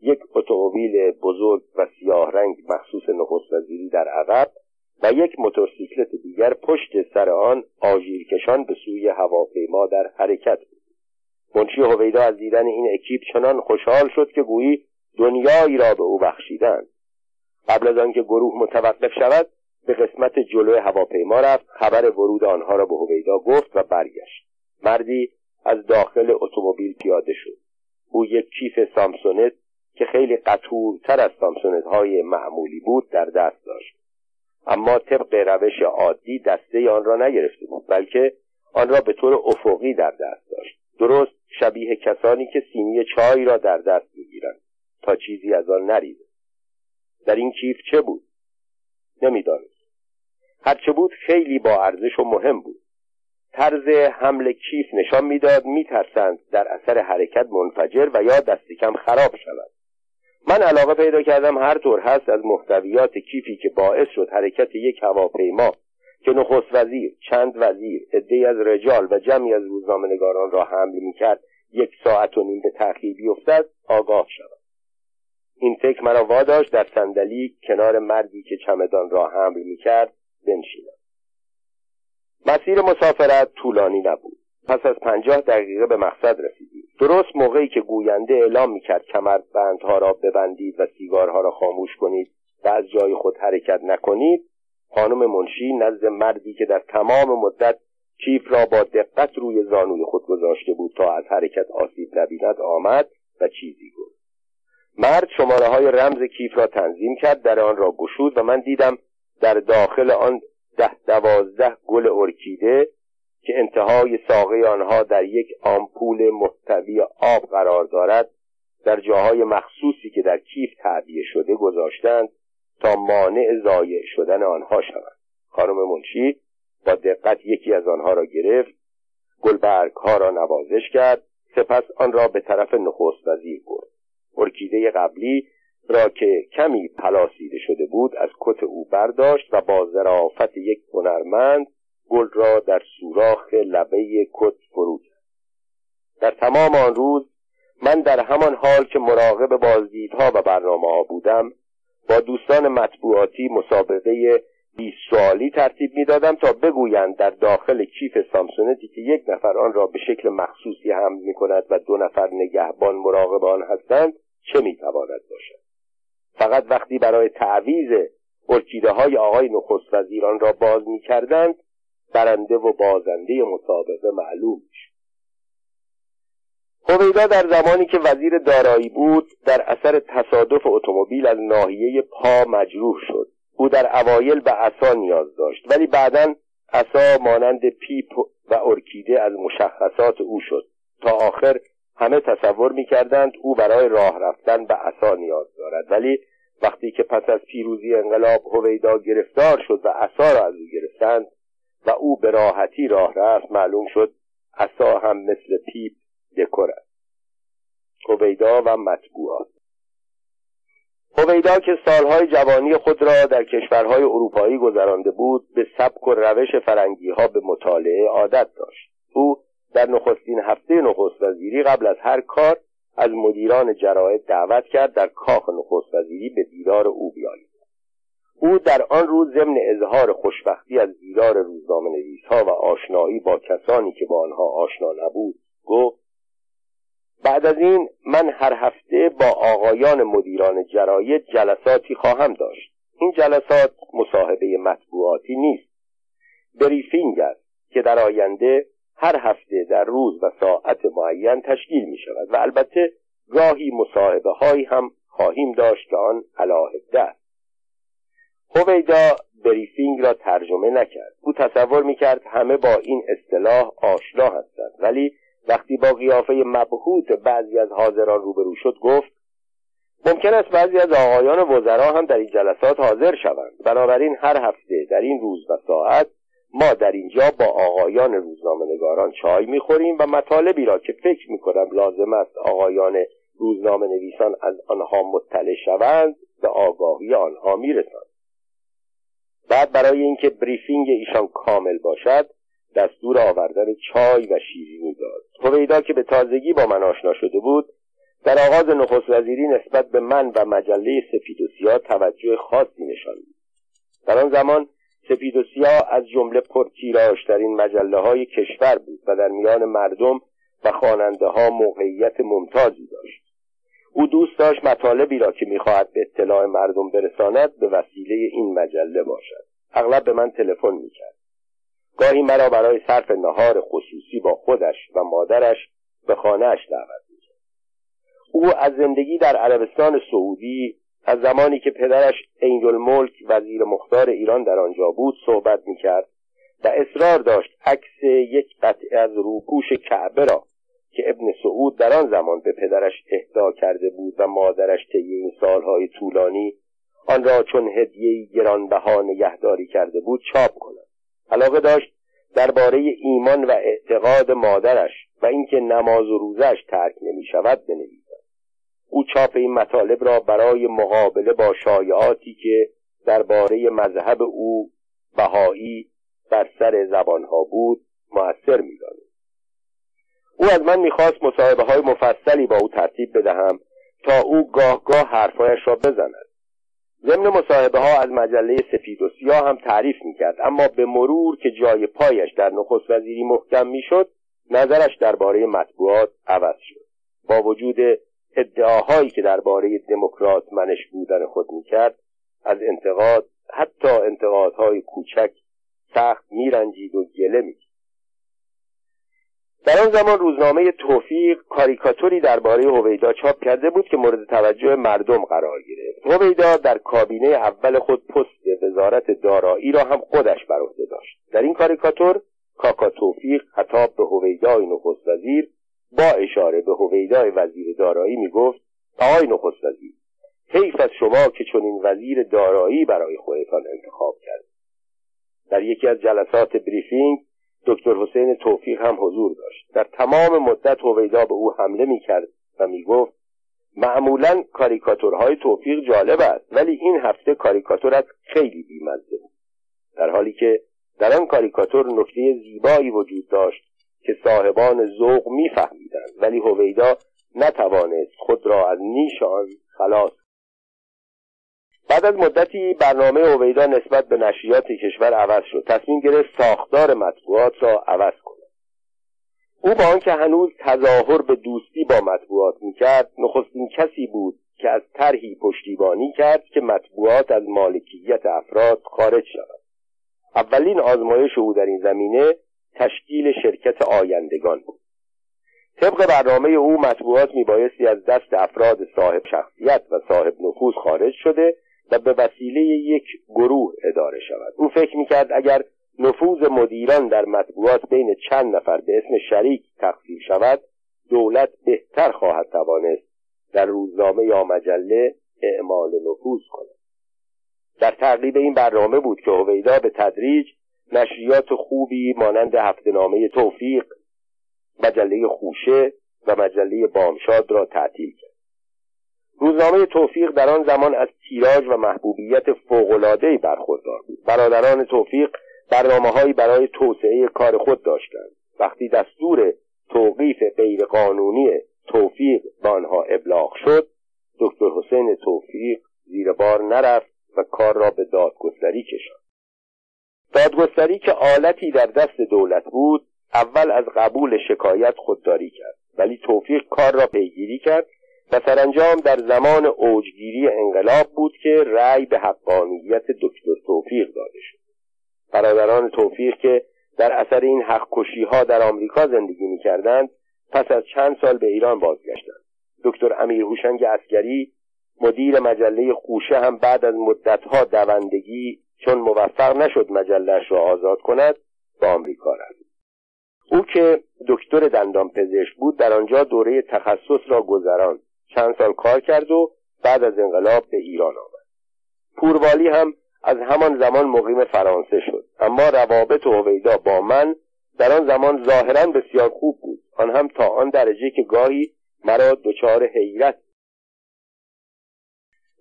یک اتومبیل بزرگ و سیاه رنگ مخصوص نخست وزیری در عقب و یک موتورسیکلت دیگر پشت سر آن آژیرکشان به سوی هواپیما در حرکت بود. منشی هویدا از دیدن این اکیپ چنان خوشحال شد که گویی دنیایی را به او بخشیدند. قبل از آنکه گروه متوقف شود به قسمت جلو هواپیما رفت خبر ورود آنها را به هویدا گفت و برگشت. مردی از داخل اتومبیل پیاده شد. او یک کیف سامسونت که خیلی قطورتر از سامسونت های معمولی بود در دست داشت. اما طبق روش عادی دسته آن را نگرفته بود بلکه آن را به طور افقی در دست داشت. درست شبیه کسانی که سینی چای را در دست تا چیزی از آن نریزه در این کیف چه بود؟ نمی‌دانست. هرچه بود خیلی با ارزش و مهم بود. طرز حمل کیف نشان می‌داد میترسند در اثر حرکت منفجر و یا دست کم خراب شود. من علاقه پیدا کردم هر طور هست از محتویات کیفی که باعث شد حرکت یک هواپیما که نخست وزیر چند وزیر عدهای از رجال و جمعی از روزنامهنگاران را حمل می‌کرد یک ساعت و نیم به تأخیر بیفتد آگاه شوم این فکر مرا واداشت در صندلی کنار مردی که چمدان را حمل می‌کرد بنشینم. مسیر مسافرت طولانی نبود. پس از پنجاه دقیقه به مقصد رسیدیم. درست موقعی که گوینده اعلام می‌کرد بندها را ببندید و سیگارها را خاموش کنید و از جای خود حرکت نکنید خانم منشی نزد مردی که در تمام مدت کیف را با دقت روی زانوی خود گذاشته بود تا از حرکت آسیب نبیند آمد و چیزی گفت. مرد شماره های رمز کیف را تنظیم کرد در آن را گشود و من دیدم در داخل آن ده دوازده گل ارکیده که انتهای ساقه آنها در یک آمپول محتوی آب قرار دارد در جاهای مخصوصی که در کیف تعبیه شده گذاشتند تا مانع ضایع شدن آنها شوند. خانم منشی با دقت یکی از آنها را گرفت گلبرگ ها را نوازش کرد سپس آن را به طرف نخست وزیر برد. ارکیده قبلی را که کمی پلاسیده شده بود از کت او برداشت و با ظرافت یک هنرمند گل را در سوراخ لبه کت فرو در تمام آن روز من در همان حال که مراقب بازدیدها و برنامه ها بودم با دوستان مطبوعاتی مسابقه 20 سوالی ترتیب می‌دادم تا بگویند در داخل کیف سامسونتی که یک نفر آن را به شکل مخصوصی حمل می کند و دو نفر نگهبان مراقب آن هستند چه می‌تواند باشد؟ فقط وقتی برای تعویز ارکیده های آقای نخست وزیران را باز می کردند برنده و بازنده مسابقه معلوم شد هویدا در زمانی که وزیر دارایی بود در اثر تصادف اتومبیل از ناحیه پا مجروح شد. او در اوایل به عصا نیاز داشت ولی بعدا عصا مانند پیپ و ارکیده از مشخصات او شد. تا آخر همه تصور می‌کردند او برای راه رفتن به عصا نیاز دارد. ولی وقتی که پس از پیروزی انقلاب هویدا گرفتار شد و عصا را از او گرفتند و او به راحتی راه رفت معلوم شد عصا هم مثل پیپ دکور است. هویدا و مطبوعات. هویدا که سالهای جوانی خود را در کشورهای اروپایی گذرانده بود به سبک و روش فرنگی ها به مطالعه عادت داشت. او در نخستین هفته نخست وزیری قبل از هر کار از مدیران جراید دعوت کرد در کاخ نخست وزیری به دیدار او بیایید. او در آن روز ضمن اظهار خوشبختی از دیدار روزنامه نویسها و آشنایی با کسانی که با آنها آشنا نبود گفت بعد از این من هر هفته با آقایان مدیران جراید جلساتی خواهم داشت. این جلسات مصاحبه مطبوعاتی نیست. briefing است که در آینده هر هفته در روز و ساعت معین تشکیل می شود و البته گاهی مصاحبه هایی هم خواهیم داشت که آن علاهده است. هویدا briefing را ترجمه نکرد. او تصور می‌کرد همه با این اصطلاح آشنا هستند ولی وقتی با قیافه مبهوت بعضی از حاضران روبرو شد گفت ممکن است بعضی از آقایان وزرا هم در این جلسات حاضر شوند. بنابراین هر هفته در این روز و ساعت ما در اینجا با آقایان روزنامه نگاران چای می‌خوریم و مطالبی را که فکر می‌کنم لازم است آقایان روزنامه نویسان از آنها مطلع شوند به آگاهی آنها می‌رسند بعد برای اینکه بریفینگ ایشان کامل باشد دستور آوردن چای و شیرینی داد. هویدا که به تازگی با من آشنا شده بود در آغاز نخست وزیری نسبت به من و مجله سفید و سیاه توجه خاصی نشان داد. در آن زمان سپید و سیاه از جمله پرتیراژترین مجله های کشور بود و در میان مردم و خواننده ها موقعیت ممتازی داشت. او دوست داشت مطالبی را که می‌خواهد به اطلاع مردم برساند به وسیله این مجله باشد. اغلب به من تلفن می‌کرد. گاهی مرا برای صرف نهار خصوصی با خودش و مادرش به خانهاش دعوت می‌کرد. او از زندگی در عربستان سعودی از زمانی که پدرش ملک وزیر مختار ایران در آنجا بود صحبت می‌کرد و اصرار داشت عکس یک قطعه از روپوش کعبه را که ابن سعود در آن زمان به پدرش اهدا کرده بود و مادرش طی این سالهای طولانی آن را چون هدیه گرانبها نگهداری کرده بود چاپ کند. علاقه داشت درباره ایمان و اعتقاد مادرش و اینکه نماز و روزش ترک نمی شود بنویسد. او چاپ این مطالب را برای مقابله با شایعاتی که درباره مذهب او بهایی بر سر زبانها بود موثر می‌دانست او از من می‌خواست مصاحبه های مفصلی با او ترتیب بدهم تا او گاه گاه حرفهایش را بزند. ضمن مصاحبه ها از مجله سفید و سیاه هم تعریف می‌کرد اما به مرور که جای پایش در نخست وزیری محکم می‌شد نظرش درباره مطبوعات عوض شد. با وجود ادعاهایی که درباره دموکرات منش بودن خود می‌کرد از انتقاد حتی انتقادهای کوچک سخت میرنجید و گله می‌کرد. در آن زمان روزنامه توفیق کاریکاتوری درباره هویدا چاپ کرده بود که مورد توجه مردم قرار گرفت. هویدا در کابینه اول خود پست وزارت دارایی را هم خودش بر داشت. در این کاریکاتور کاکا توفیق خطاب به هویدای نخست وزیر با اشاره به هویدای وزیر دارایی می‌گفت آقای نخست وزیر حیف از شما که چنین وزیر دارایی برای خودتان انتخاب کرد. در یکی از جلسات بریفینگ دکتر حسین توفیق هم حضور داشت. در تمام مدت هویدا به او حمله می‌کرد و می‌گفت معمولا کاریکاتورهای توفیق جالب است ولی این هفته کاریکاتورت خیلی بیمزه بود. در حالی که در آن کاریکاتور نکته زیبایی وجود داشت که صاحبان ذوق میفهمیدند. ولی هویدا نتوانست خود را از نیش آن خلاص بعد از مدتی برنامه اویدا نسبت به نشریات کشور عوض شد. تصمیم گرفت ساختار مطبوعات را عوض کند. او با آنکه هنوز تظاهر به دوستی با مطبوعات می‌کرد نخستین کسی بود که از طرحی پشتیبانی کرد که مطبوعات از مالکیت افراد خارج شود. اولین آزمایش او در این زمینه تشکیل شرکت آیندگان بود. طبق برنامه او مطبوعات میبایستی از دست افراد صاحب شخصیت و صاحب نفوذ خارج شده و به وسیله یک گروه اداره شود. او فکر می‌کرد اگر نفوذ مدیران در مطبوعات بین چند نفر به اسم شریک تقسیم شود دولت بهتر خواهد توانست در روزنامه یا مجله اعمال نفوذ کند. در تعقیب این برنامه بود که هویدا به تدریج نشریات خوبی مانند هفتهنامه توفیق مجله خوشه و مجله بامشاد را تعطیل کرد. روزنامه توفیق در آن زمان از تیراژ و محبوبیت فوقالعادهای برخوردار بود. برادران توفیق برنامههایی برای توسعه کار خود داشتند وقتی دستور توقیف غیرقانونی توفیق به آنها ابلاغ شد دکتر حسین توفیق زیر بار نرفت و کار را به دادگستری کشاند. دادگستری که آلتی در دست دولت بود اول از قبول شکایت خودداری کرد ولی توفیق کار را پیگیری کرد و سرانجام در زمان اوجگیری انقلاب بود که رأی به حقانیت دکتر توفیق داده شد. برادران توفیق که در اثر این حق ها در آمریکا زندگی می کردند پس از چند سال به ایران بازگشتند. دکتر امیر هوشنگ اسکری مدیر مجله خوشه هم بعد از مدتها دوندگی چون موفق نشد مجلش را آزاد کند به آمریکا رفت. او که دکتر دندان پزشک بود در آنجا دوره تخصص را گذراند. چند سال کار کرد و بعد از انقلاب به ایران آمد. پوروالی هم از همان زمان مقیم فرانسه شد. اما روابط هویدا با من در آن زمان ظاهرا بسیار خوب بود. آن هم تا آن درجه که گاهی مرا دچار حیرت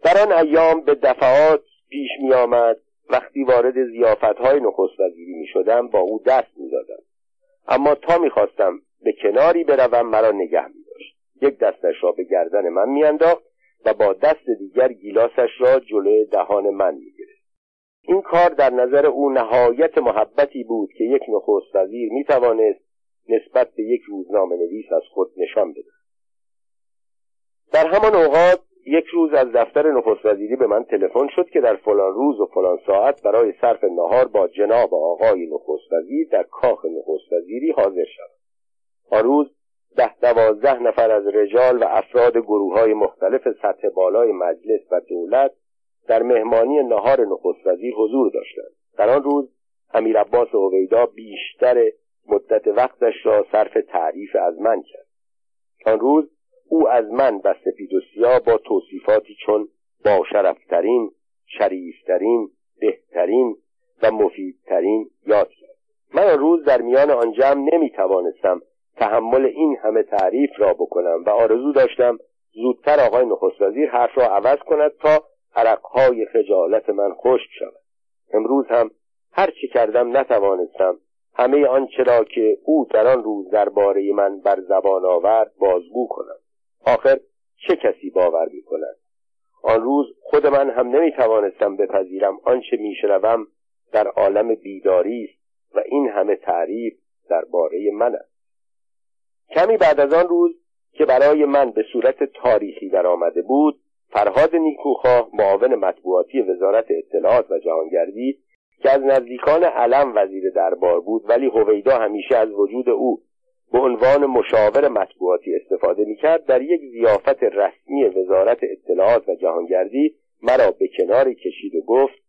در آن ایام به دفعات پیش می آمد وقتی وارد زیافت های نخست وزیری می شدم با او دست می دادم. اما تا می خواستم به کناری بروم مرا نگه می داشت. یک دستش را به گردن من می انداخت و با دست دیگر گیلاسش را جلوی دهان من می گرفت. این کار در نظر او نهایت محبتی بود که یک نخست وزیر می توانست نسبت به یک روزنامه نویس از خود نشان بده. در همان اوقات یک روز از دفتر نخست وزیری به من تلفن شد که در فلان روز و فلان ساعت برای صرف نهار با جناب آقای نخست وزیر در کاخ نخست وزیری حاضر شد آن روز ده دوازده نفر از رجال و افراد گروه های مختلف سطح بالای مجلس و دولت در مهمانی نهار نخست وزیر حضور داشتند. در آن روز امیر عباس عبیدا بیشتر مدت وقتش را صرف تعریف از من کرد. آن روز او از من و سپید و سیاه با توصیفاتی چون با شرفترین شریفترین بهترین و مفیدترین یاد کرد. من آن روز در میان آن جمع نمی توانستم تحمل این همه تعریف را بکنم و آرزو داشتم زودتر آقای نخست وزیر حرف را عوض کند تا عرقهای خجالت من خشک شود. امروز هم هر چه کردم نتوانستم همه آنچه را که او در آن روز درباره من بر زبان آورد بازگو کنم. آخر چه کسی باور می کند آن روز خود من هم نمی توانستم بپذیرم آنچه میشنوم در عالم بیداری است و این همه تعریف درباره من است. کمی بعد از آن روز که برای من به صورت تاریخی در آمده بود فرهاد نیکوخواه معاون مطبوعاتی وزارت اطلاعات و جهانگردی که از نزدیکان علم وزیر دربار بود ولی هویدا همیشه از وجود او به عنوان مشاور مطبوعاتی استفاده می‌کرد در یک زیافت رسمی وزارت اطلاعات و جهانگردی مرا به کناری کشید و گفت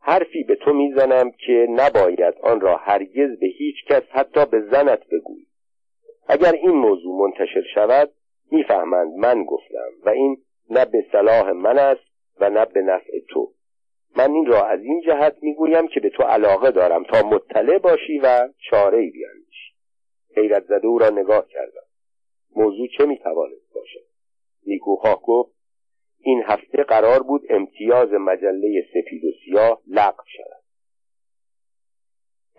حرفی به تو می‌زنم که نباید آن را هرگز به هیچ کس حتی به زنت بگوی اگر این موضوع منتشر شود می‌فهمند من گفتم و این نه به صلاح من است و نه به نفع تو. من این را از این جهت می‌گویم که به تو علاقه دارم تا مطلع باشی و چاره ای حیرت زده او را نگاه کردم. موضوع چه می‌توانست باشد؟ نیکوخواه گفت این هفته قرار بود امتیاز مجله سفید و سیاه لغو شود.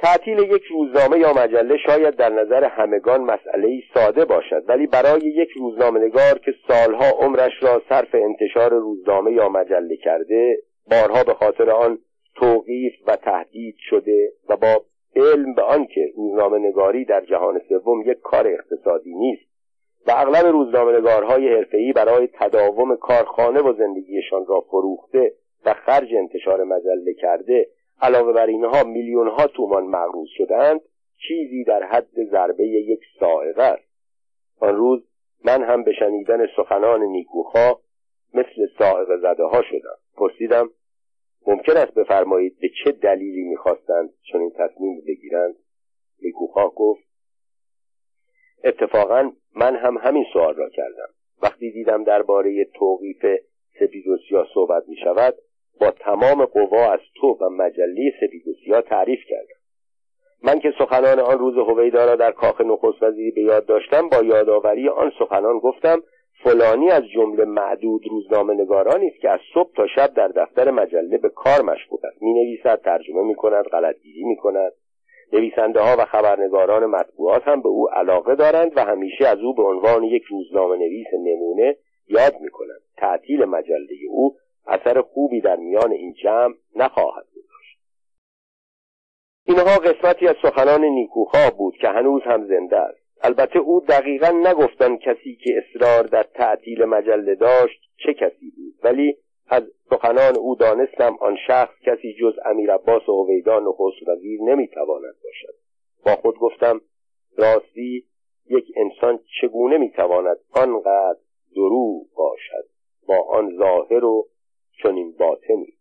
تعطیل یک روزنامه یا مجله شاید در نظر همگان مسئله ساده باشد ولی برای یک روزنامه نگار که سالها عمرش را صرف انتشار روزنامه یا مجله کرده بارها به خاطر آن توقیف و تهدید شده و با علم به آنکه روزنامه نگاری در جهان سوم یک کار اقتصادی نیست و اغلب روزنامه نگارهای حرفه‌ای برای تداوم کارخانه و زندگیشان را فروخته و خرج انتشار مجله کرده علاوه بر اینها میلیون ها تومان مغروض شدند چیزی در حد ضربه یک سائقه است. آن روز من هم به شنیدن سخنان نیکوخا مثل سائقه زده ها شدم. پرسیدم ممکن است بفرمایید به چه دلیلی می‌خواستند چنین تصمیم بگیرند؟ نیکوخواه گفت اتفاقا من هم همین سوال را کردم. وقتی دیدم درباره توقیف سپید و سیاه صحبت می شود با تمام قوا از تو و مجله سپید و سیاه تعریف کردم. من که سخنان آن روز هویدا را در کاخ نخست وزیری به یاد داشتم با یادآوری آن سخنان گفتم فلانی از جمله معدود روزنامه نگارانی است که از صبح تا شب در دفتر مجله به کار مشغول است می نویسد ترجمه می کند غلطگیری می کند نویسنده ها و خبرنگاران مطبوعات هم به او علاقه دارند و همیشه از او به عنوان یک روزنامه نویس نمونه یاد می‌کنند. تعطیل مجله او اثر خوبی در میان این جمع نخواهد گذاشت. اینها قسمتی از سخنان نیکوخواه بود که هنوز هم زنده است. البته او دقیقا نگفتن کسی که اصرار در تعطیل مجله داشت چه کسی بود. ولی از سخنان او دانستم آن شخص کسی جز امیر عباس و هویدا نخست وزیر نمی‌تواند باشد. با خود گفتم راستی یک انسان چگونه می‌تواند آنقدر دروغ باشد با آن ظاهر و چنین باطنی؟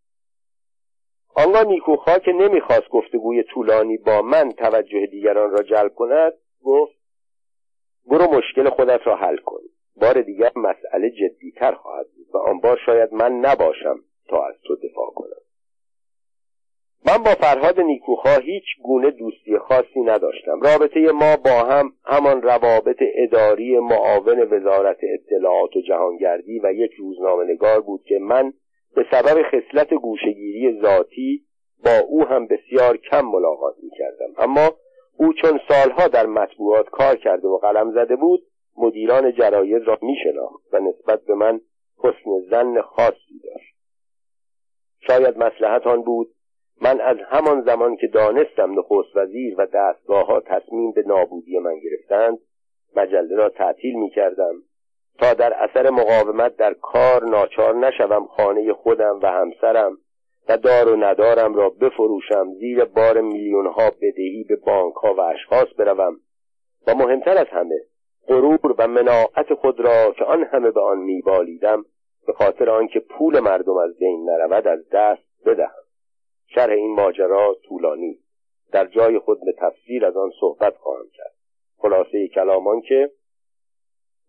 آنگاه نیکوخا که نمی‌خواست گفتگوی طولانی با من توجه دیگران را جلب کند گفت برو مشکل خودت را حل کن. بار دیگر مسئله جدیتر خواهد بود و آن بار شاید من نباشم تا از تو دفاع کنم. من با فرهاد نیکوخا هیچ گونه دوستی خاصی نداشتم. رابطه ما با هم همان روابط اداری معاون وزارت اطلاعات و جهانگردی و یک روزنامه نگار بود که من به سبب خصلت گوشگیری ذاتی با او هم بسیار کم ملاقات می کردم اما او چون سالها در مطبوعات کار کرده و قلم زده بود مدیران جراید را می و نسبت به من حسن زن خاصی داشت. شاید مسلحت آن بود من از همان زمان که دانستم نخست وزیر و دستگاه ها تصمیم به نابودی من گرفتند مجله را تعطیل می کردم تا در اثر مقاومت در کار ناچار نشوم خانه خودم و همسرم و دار و ندارم را بفروشم زیر بار میلیون ها بدهی به بانک ها و اشخاص بروم. و مهمتر از همه غرور و مناعت خود را که آن همه به آن میبالیدم به خاطر آنکه پول مردم از بین نرود از دست بدهم. شرح این ماجرا طولانی در جای خود به تفسیر از آن صحبت خواهم کرد. خلاصه کلامان که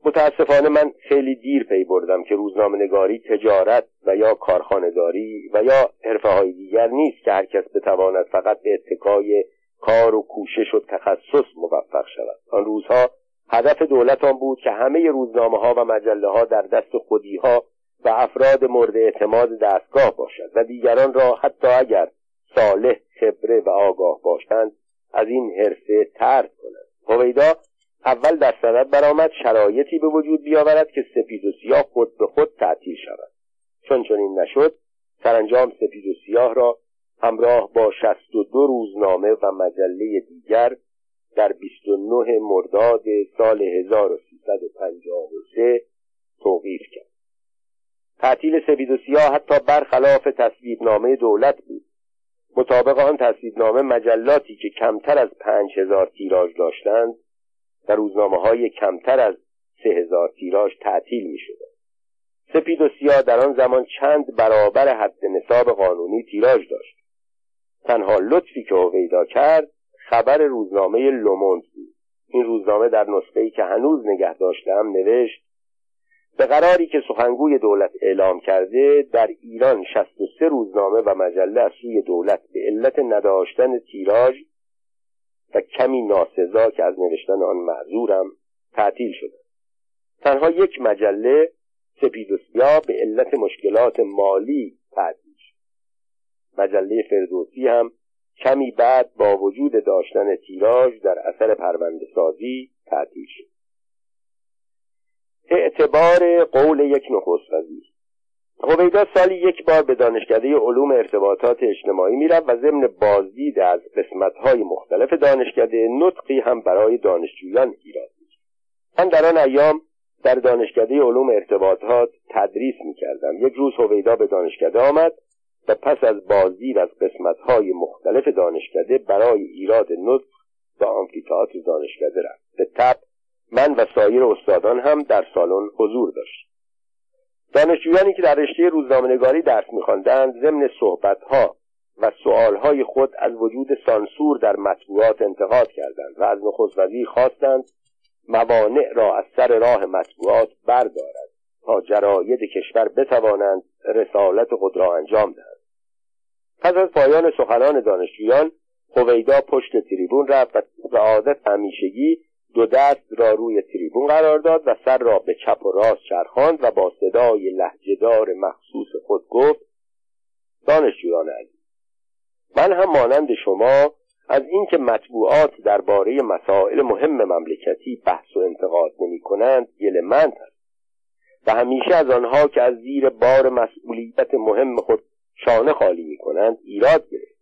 متاسفانه من خیلی دیر پی بردم که روزنامه نگاری تجارت و یا کارخانهداری و یا حرفه های دیگر نیست که هر کس بتواند فقط به اتکای کار و کوشش و تخصص موفق شود. آن روزها هدف دولت آن بود که همه روزنامه ها و مجله ها در دست خودی ها و افراد مورد اعتماد دستگاه باشد و دیگران را حتی اگر صالح خبره و آگاه باشند از این حرفه ترد کنند. هویدا اول در صدد برآمد شرایطی به وجود بیاورد که سپید و سیاه خود به خود تعطیل شود. چون چنین نشد سرانجام سپید و سیاه را همراه با شست و دو روزنامه و مجله دیگر در 29 مرداد سال 1353 توقیف کرد. تعطیل سپید و سیاه حتی برخلاف تصویبنامه دولت بود. مطابق آن تصویبنامه مجلاتی که کمتر از پنج هزار تیراژ داشتند در روزنامه های کمتر از سه هزار تیراژ تعطیل می شده. سپید و سیاه در آن زمان چند برابر حد نصاب قانونی تیراژ داشت تنها لطفی که هویدا کرد خبر روزنامه لوموند بود این روزنامه در نسخه که هنوز نگه داشتم نوشت به قراری که سخنگوی دولت اعلام کرده در ایران 63 روزنامه و مجله از سوی دولت به علت نداشتن تیراژ و کمی ناسزا که از نوشتن آن معذورم تعطیل شده. تنها یک مجله سپید و سیاه به علت مشکلات مالی تعطیل شد. مجله فردوسی هم کمی بعد با وجود داشتن تیراژ در اثر پرونده سازی تعطیل شد. اعتبار قول یک نخست وزیر. هویدا سالی یک بار به دانشکده علوم ارتباطات اجتماعی می‌رفت و ضمن بازدید از قسمتهای مختلف دانشکده نطقی هم برای دانشجویان ایراد من در آن ایام در دانشکده علوم ارتباطات تدریس می‌کردم. یک روز هویدا به دانشکده آمد و پس از بازدید از قسمتهای مختلف دانشکده برای ایراد نطق به آمفیتئاتر دانشکده رفت. به تب من و سایر استادان هم در سالن حضور داشت دانشجویانی که در رشته روزنامهنگاری درس میخواندند ضمن صحبتها و سؤالهای خود از وجود سانسور در مطبوعات انتقاد کردند و از نخست وزیر خواستند موانع را از سر راه مطبوعات بردارد تا جراید کشور بتوانند رسالت خود را انجام دهند. پس از پایان سخنان دانشجویان هویدا پشت تریبون رفت و به عادت همیشگی دو دست را روی تریبون قرار داد و سر را به چپ و راست چرخاند و با صدای لحجهدار مخصوص خود گفت دانشجویان عزیز من هم مانند شما از اینکه مطبوعات درباره مسائل مهم مملکتی بحث و انتقاد نمی کنند گلمند است و همیشه از آنها که از زیر بار مسئولیت مهم خود شانه خالی می کنند ایراد گرفت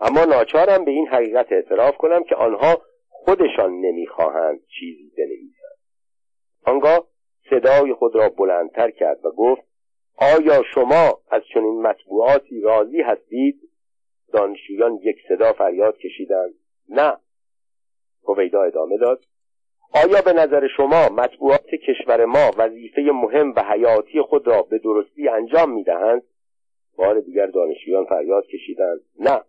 اما ناچارم به این حقیقت اعتراف کنم که آنها خودشان نمی‌خواهند چیزی بنویسند. آنگاه صدای خود را بلندتر کرد و گفت آیا شما از چنین مطبوعاتی راضی هستید؟ دانشجویان یک صدا فریاد کشیدند. نه. هویدا ادامه داد آیا به نظر شما مطبوعات کشور ما وظیفه مهم و حیاتی خود را به درستی انجام می‌دهند؟ بار دیگر دانشجویان فریاد کشیدند. نه.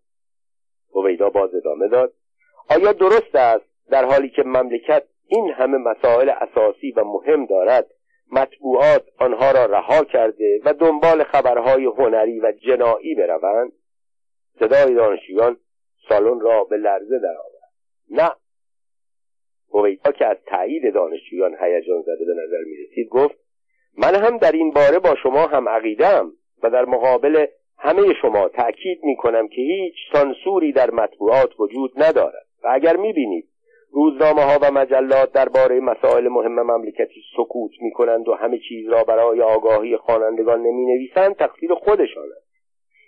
هویدا باز ادامه داد آیا درست است در حالی که مملکت این همه مسائل اساسی و مهم دارد مطبوعات آنها را رها کرده و دنبال خبرهای هنری و جنایی بروند؟ صدای دانشجویان سالن را به لرزه درآورد. نه. هویدا که از تایید دانشجویان هیجان زده به نظر می رسید گفت من هم در این باره با شما هم عقیدم و در مقابل همه شما تأکید می کنم که هیچ سانسوری در مطبوعات وجود ندارد. و اگر می بینید روزنامه ها و مجلات درباره مسائل مهم مملکتی سکوت می کنند و همه چیز را برای آگاهی خوانندگان نمی نویسند تقصیر خودشان است.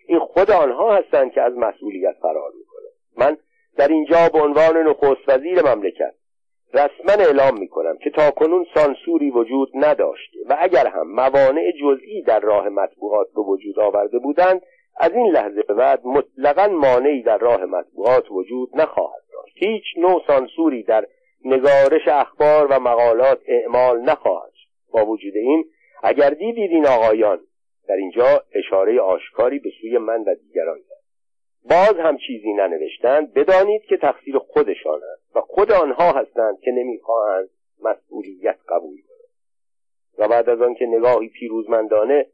این خود آنها هستند که از مسئولیت فرار می کنند من در اینجا به عنوان نخست وزیر مملکت رسما اعلام می کنم که تا کنون سانسوری وجود نداشته و اگر هم موانع جزئی در راه مطبوعات به وجود آورده بودند از این لحظه به بعد مطلقا مانعی در راه مطبوعات وجود نخواهد هیچ نوع سانسوری در نگارش اخبار و مقالات اعمال نخواهد با وجود این اگر دیدید این آقایان در اینجا اشاره آشکاری به سوی من و دیگران کرد باز هم چیزی ننوشتند بدانید که تقصیر خودشان است و خود آنها هستند که نمی‌خواهند مسئولیت قبول کنند. و بعد از آنکه نگاهی پیروزمندانه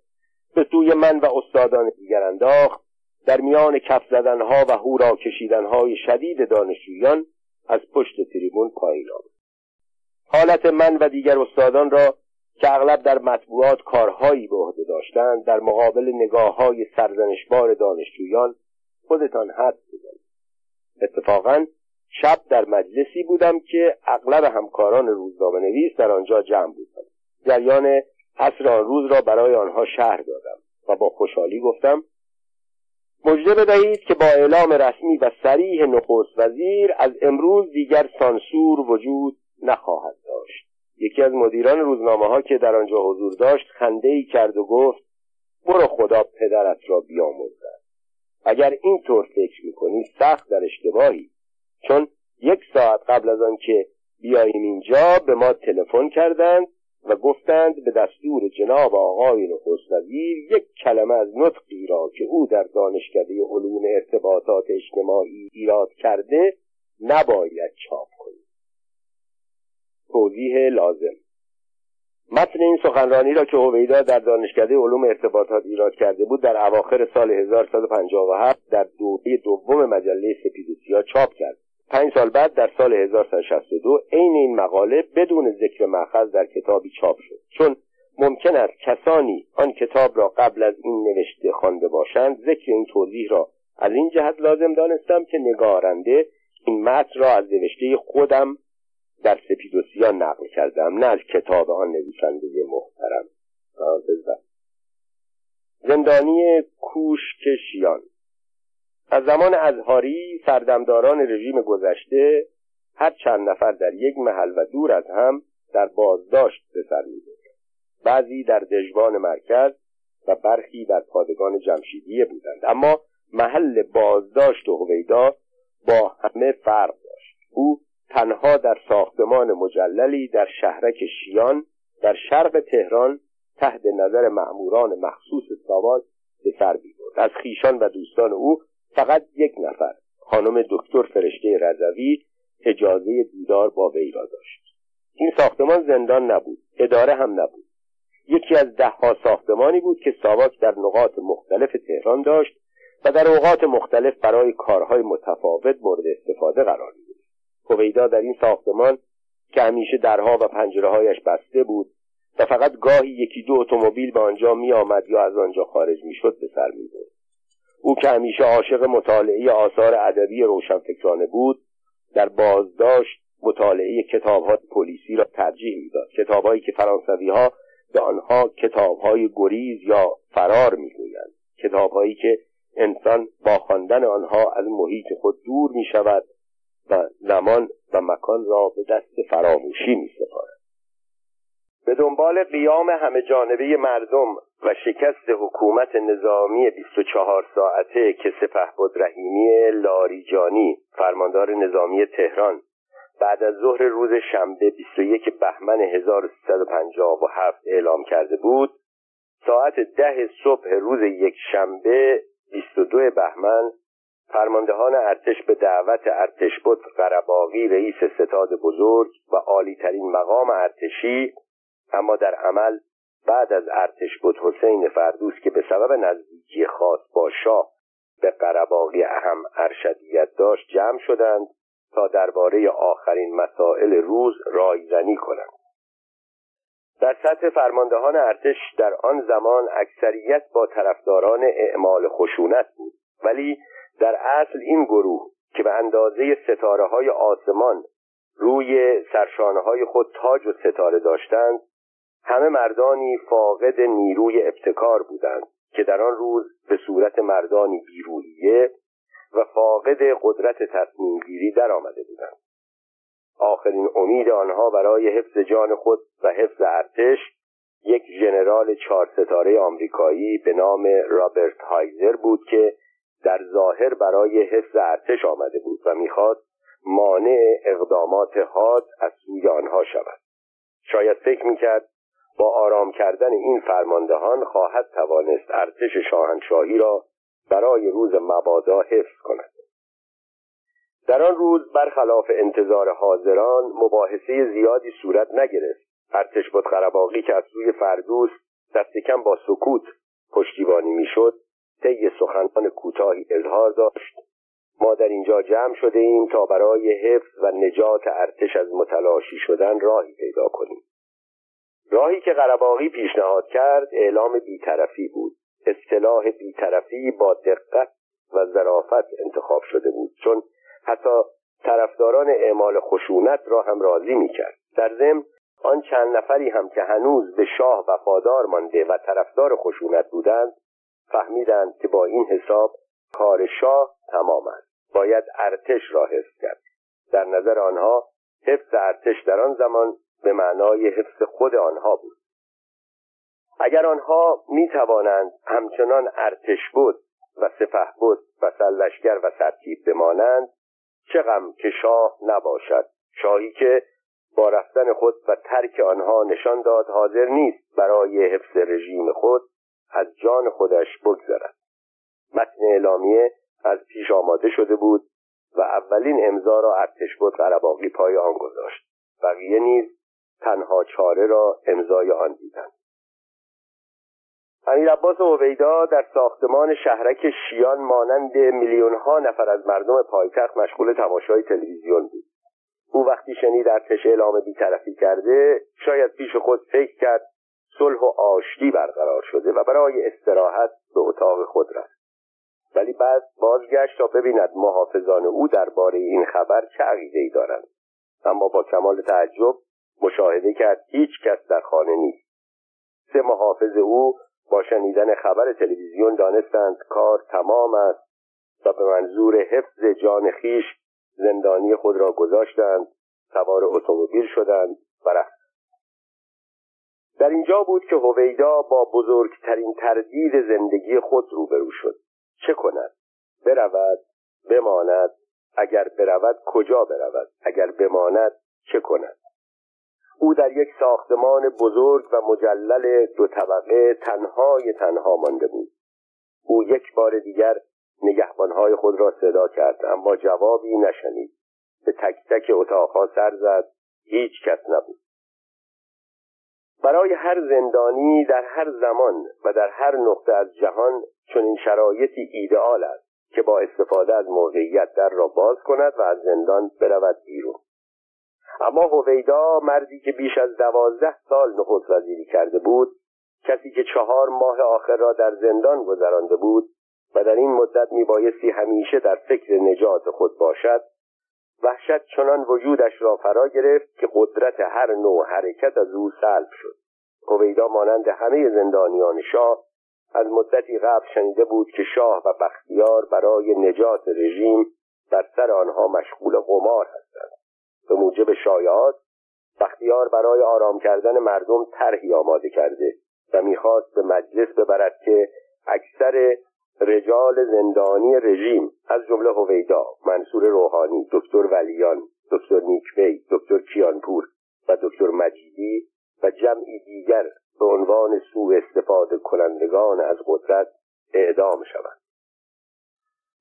به سوی من و استادان دیگر انداخت در میان کف زدنها و هورا کشیدنهای شدید دانشجویان از پشت تریبون پایین آمد. حالت من و دیگر استادان را که اغلب در مطبوعات کارهایی به عهده داشتند در مقابل نگاه های سرزنشبار دانشجویان خودتان حد بزنید. اتفاقا شب در مجلسی بودم که اغلب همکاران روزنامه نویس در آنجا جمع بودند. جریان عصر آن روز را برای آنها شهر دادم و با خوشحالی گفتم مژده بدهید که با اعلام رسمی و سریح نخست وزیر از امروز دیگر سانسور وجود نخواهد داشت. یکی از مدیران روزنامه ها که در آنجا حضور داشت خنده ای کرد و گفت برو خدا پدرت را بیامرزد. اگر اینطور فکر می‌کنی سخت در اشتباهی. چون یک ساعت قبل از آنکه بیاییم اینجا به ما تلفن کردند و گفتند به دستور جناب آقای نخست وزیر یک کلمه از نطقی را که او در دانشکده علوم ارتباطات اجتماعی ایراد کرده نباید چاپ کنید توضیح لازم. متن این سخنرانی را که هویدا در دانشکده علوم ارتباطات ایراد کرده بود در اواخر سال 1157 در دوره دوم مجله سپید چاپ کرد. پنج سال بعد در سال 1162 عین این مقاله بدون ذکر مأخذ در کتابی چاپ شد. چون ممکن است کسانی آن کتاب را قبل از این نوشته خوانده باشند ذکر این توضیح را از این جهت لازم دانستم که نگارنده این متن را از نوشته خودم در سپید و سیان نقل کردم نه از کتاب آن نویسنده محترم. زندانی کوشک شیان از زمان ازهاری سردمداران رژیم گذشته هر چند نفر در یک محل و دور از هم در بازداشت به سر می‌برد بعضی در دژبان مرکز و برخی در پادگان جمشیدیه بودند. اما محل بازداشت و هویدا با همه فرق داشت. او تنها در ساختمان مجللی در شهرک شیان در شرق تهران تحت نظر مأموران مخصوص ساواک به سر می‌برد. از خیشان و دوستان او فقط یک نفر خانم دکتر فرشته رضوی اجازه دیدار با وی را داشت. این ساختمان زندان نبود اداره هم نبود. یکی از دهها ساختمانی بود که ساواک در نقاط مختلف تهران داشت و در اوقات مختلف برای کارهای متفاوت مورد استفاده قرار می‌گرفت. هویدا در این ساختمان که همیشه درها و پنجرههایش بسته بود و فقط گاهی یکی دو اتومبیل به آنجا می آمد یا از آنجا خارج می شد به سر می او که همیشه عاشق مطالعه آثار ادبی روشنفکرانه بود در بازداشت مطالعه کتابهای پلیسی را ترجیح می‌داد کتابهایی که فرانسوی ها به آنها کتابهای گریز یا فرار می‌گویند کتابهایی که انسان با خواندن آنها از محیط خود دور می شود و زمان و مکان را به دست فراموشی می سپارد. به دنبال قیام همه جانبه مردم و شکست حکومت نظامی 24 ساعته که سپه بود رحیمی لاریجانی فرماندار نظامی تهران بعد از ظهر روز شنبه 21 بهمن 1357 اعلام کرده بود ساعت ده صبح روز یک شنبه 22 بهمن فرماندهان ارتش به دعوت ارتش بود قرباقی رئیس ستاد بزرگ و عالیترین مقام ارتشی اما در عمل بعد از ارتش بود حسین فردوس که به سبب نزدیکی خاص با شاه به قرباقی اهم ارشدیت داشت جمع شدند تا درباره آخرین مسائل روز رایزنی کنند. در سطح فرماندهان ارتش در آن زمان اکثریت با طرفداران اعمال خشونت بود ولی در اصل این گروه که به اندازه ستاره های آسمان روی سرشانه های خود تاج و ستاره داشتند همه مردانی فاقد نیروی ابتکار بودند که در آن روز به صورت مردانی بیرویه و فاقد قدرت تصمیم گیری در آمده بودند. آخرین امید آنها برای حفظ جان خود و حفظ ارتش یک ژنرال چهار ستاره آمریکایی به نام رابرت هایزر بود که در ظاهر برای حفظ ارتش آمده بود و می‌خواست مانع اقدامات حاد از سوی آنها شود. شاید فکر می‌کرد با آرام کردن این فرماندهان خواهد توانست ارتش شاهنشاهی را برای روز مبادا حفظ کند. در آن روز برخلاف انتظار حاضران مباحثه زیادی صورت نگرفت. ارتش بود قرباقی که از سوی فردوس دست کم با سکوت پشتیبانی می‌شد طی سخنان کوتاهی اظهار داشت. ما در اینجا جمع شده ایم تا برای حفظ و نجات ارتش از متلاشی شدن راهی پیدا کنیم. راهی که قرباقی پیشنهاد کرد اعلام بیطرفی بود. اصطلاح بیطرفی با دقت و ظرافت انتخاب شده بود چون حتی طرفداران اعمال خشونت را هم راضی می‌کرد. در ضمن آن چند نفری هم که هنوز به شاه وفادار مانده و طرفدار خشونت بودند فهمیدند که با این حساب کار شاه تمام است. باید ارتش را حفظ کرد. در نظر آنها حفظ ارتش در آن زمان به معنای حفظ خود آنها بود. اگر آنها می توانند همچنان ارتش بود و سپه بود و سلشگر و سرتیب بمانند چه غم که شاه نباشد. شاهی که با رفتن خود و ترک آنها نشان داد حاضر نیست برای حفظ رژیم خود از جان خودش بگذرد. متن اعلامیه از پیش آماده شده بود و اولین امضا را ارتش بود قرباقی پای آن گذاشت. بقیه نیز تنها چاره را امضای آن دیدند امیر عباس اویدا در ساختمان شهرک شیان مانند میلیون ها نفر از مردم پایتخت مشغول تماشای تلویزیون بود. او وقتی شنید ارتش اعلام بیطرفی کرده شاید پیش خود فکر کرد صلح و آشتی برقرار شده و برای استراحت به اتاق خود رفت. ولی بعد بازگشت تا ببیند محافظان او درباره این خبر چه ای دارند. اما با کمال تعجب مشاهده کرد هیچ کس در خانه نیست. سه محافظ او با شنیدن خبر تلویزیون دانستند کار تمام است و به منظور حفظ جان خیش زندانی خود را گذاشتند سوار اتومبیل شدند و رفتند. در اینجا بود که هویدا با بزرگترین تردید زندگی خود روبرو شد. چه کند؟ برود بماند. اگر برود کجا برود؟ اگر بماند چه کند؟ او در یک ساختمان بزرگ و مجلل دو طبقه تنهای تنها مانده بود. او یک بار دیگر نگهبانهای خود را صدا کرد اما جوابی نشنید. به تک تک اتاقها سر زد هیچ کس نبود. برای هر زندانی در هر زمان و در هر نقطه از جهان چنین شرایطی ایدئال است که با استفاده از موقعیت در را باز کند و از زندان برود بیرون. اما هویدا مردی که بیش از دوازده سال نخست وزیری کرده بود کسی که چهار ماه آخر را در زندان گذرانده بود و در این مدت میبایستی همیشه در فکر نجات خود باشد وحشت چنان وجودش را فرا گرفت که قدرت هر نوع حرکت از او سلب شد. هویدا مانند همه زندانیان شاه از مدتی قبل شنیده بود که شاه و بختیار برای نجات رژیم در سر آنها مشغول قمار هستند. به موجب شایعات بختیار برای آرام کردن مردم طرحی آماده کرده و می‌خواست به مجلس ببرد که اکثر رجال زندانی رژیم از جمله هویدا منصور روحانی دکتر ولیان دکتر نیکوی دکتر کیانپور و دکتر مجیدی و جمعی دیگر به عنوان سوء استفاده کنندگان از قدرت اعدام شوند.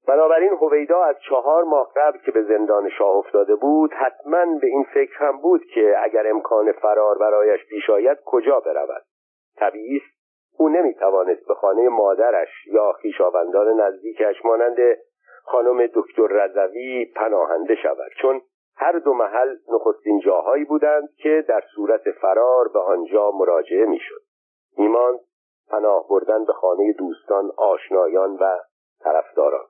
بنابراین هویدا از چهار ماه قبل که به زندان شاه افتاده بود حتما به این فکر هم بود که اگر امکان فرار برایش پیش آید کجا برود. طبیعی است او نمی‌توانست به خانه مادرش یا خویشاوندان نزدیکش مانند خانم دکتر رضوی پناهنده شود چون هر دو محل نخستین جاهایی بودند که در صورت فرار به آنجا مراجعه می‌شد. میماند پناه بردن به خانه دوستان آشنایان و طرفداران.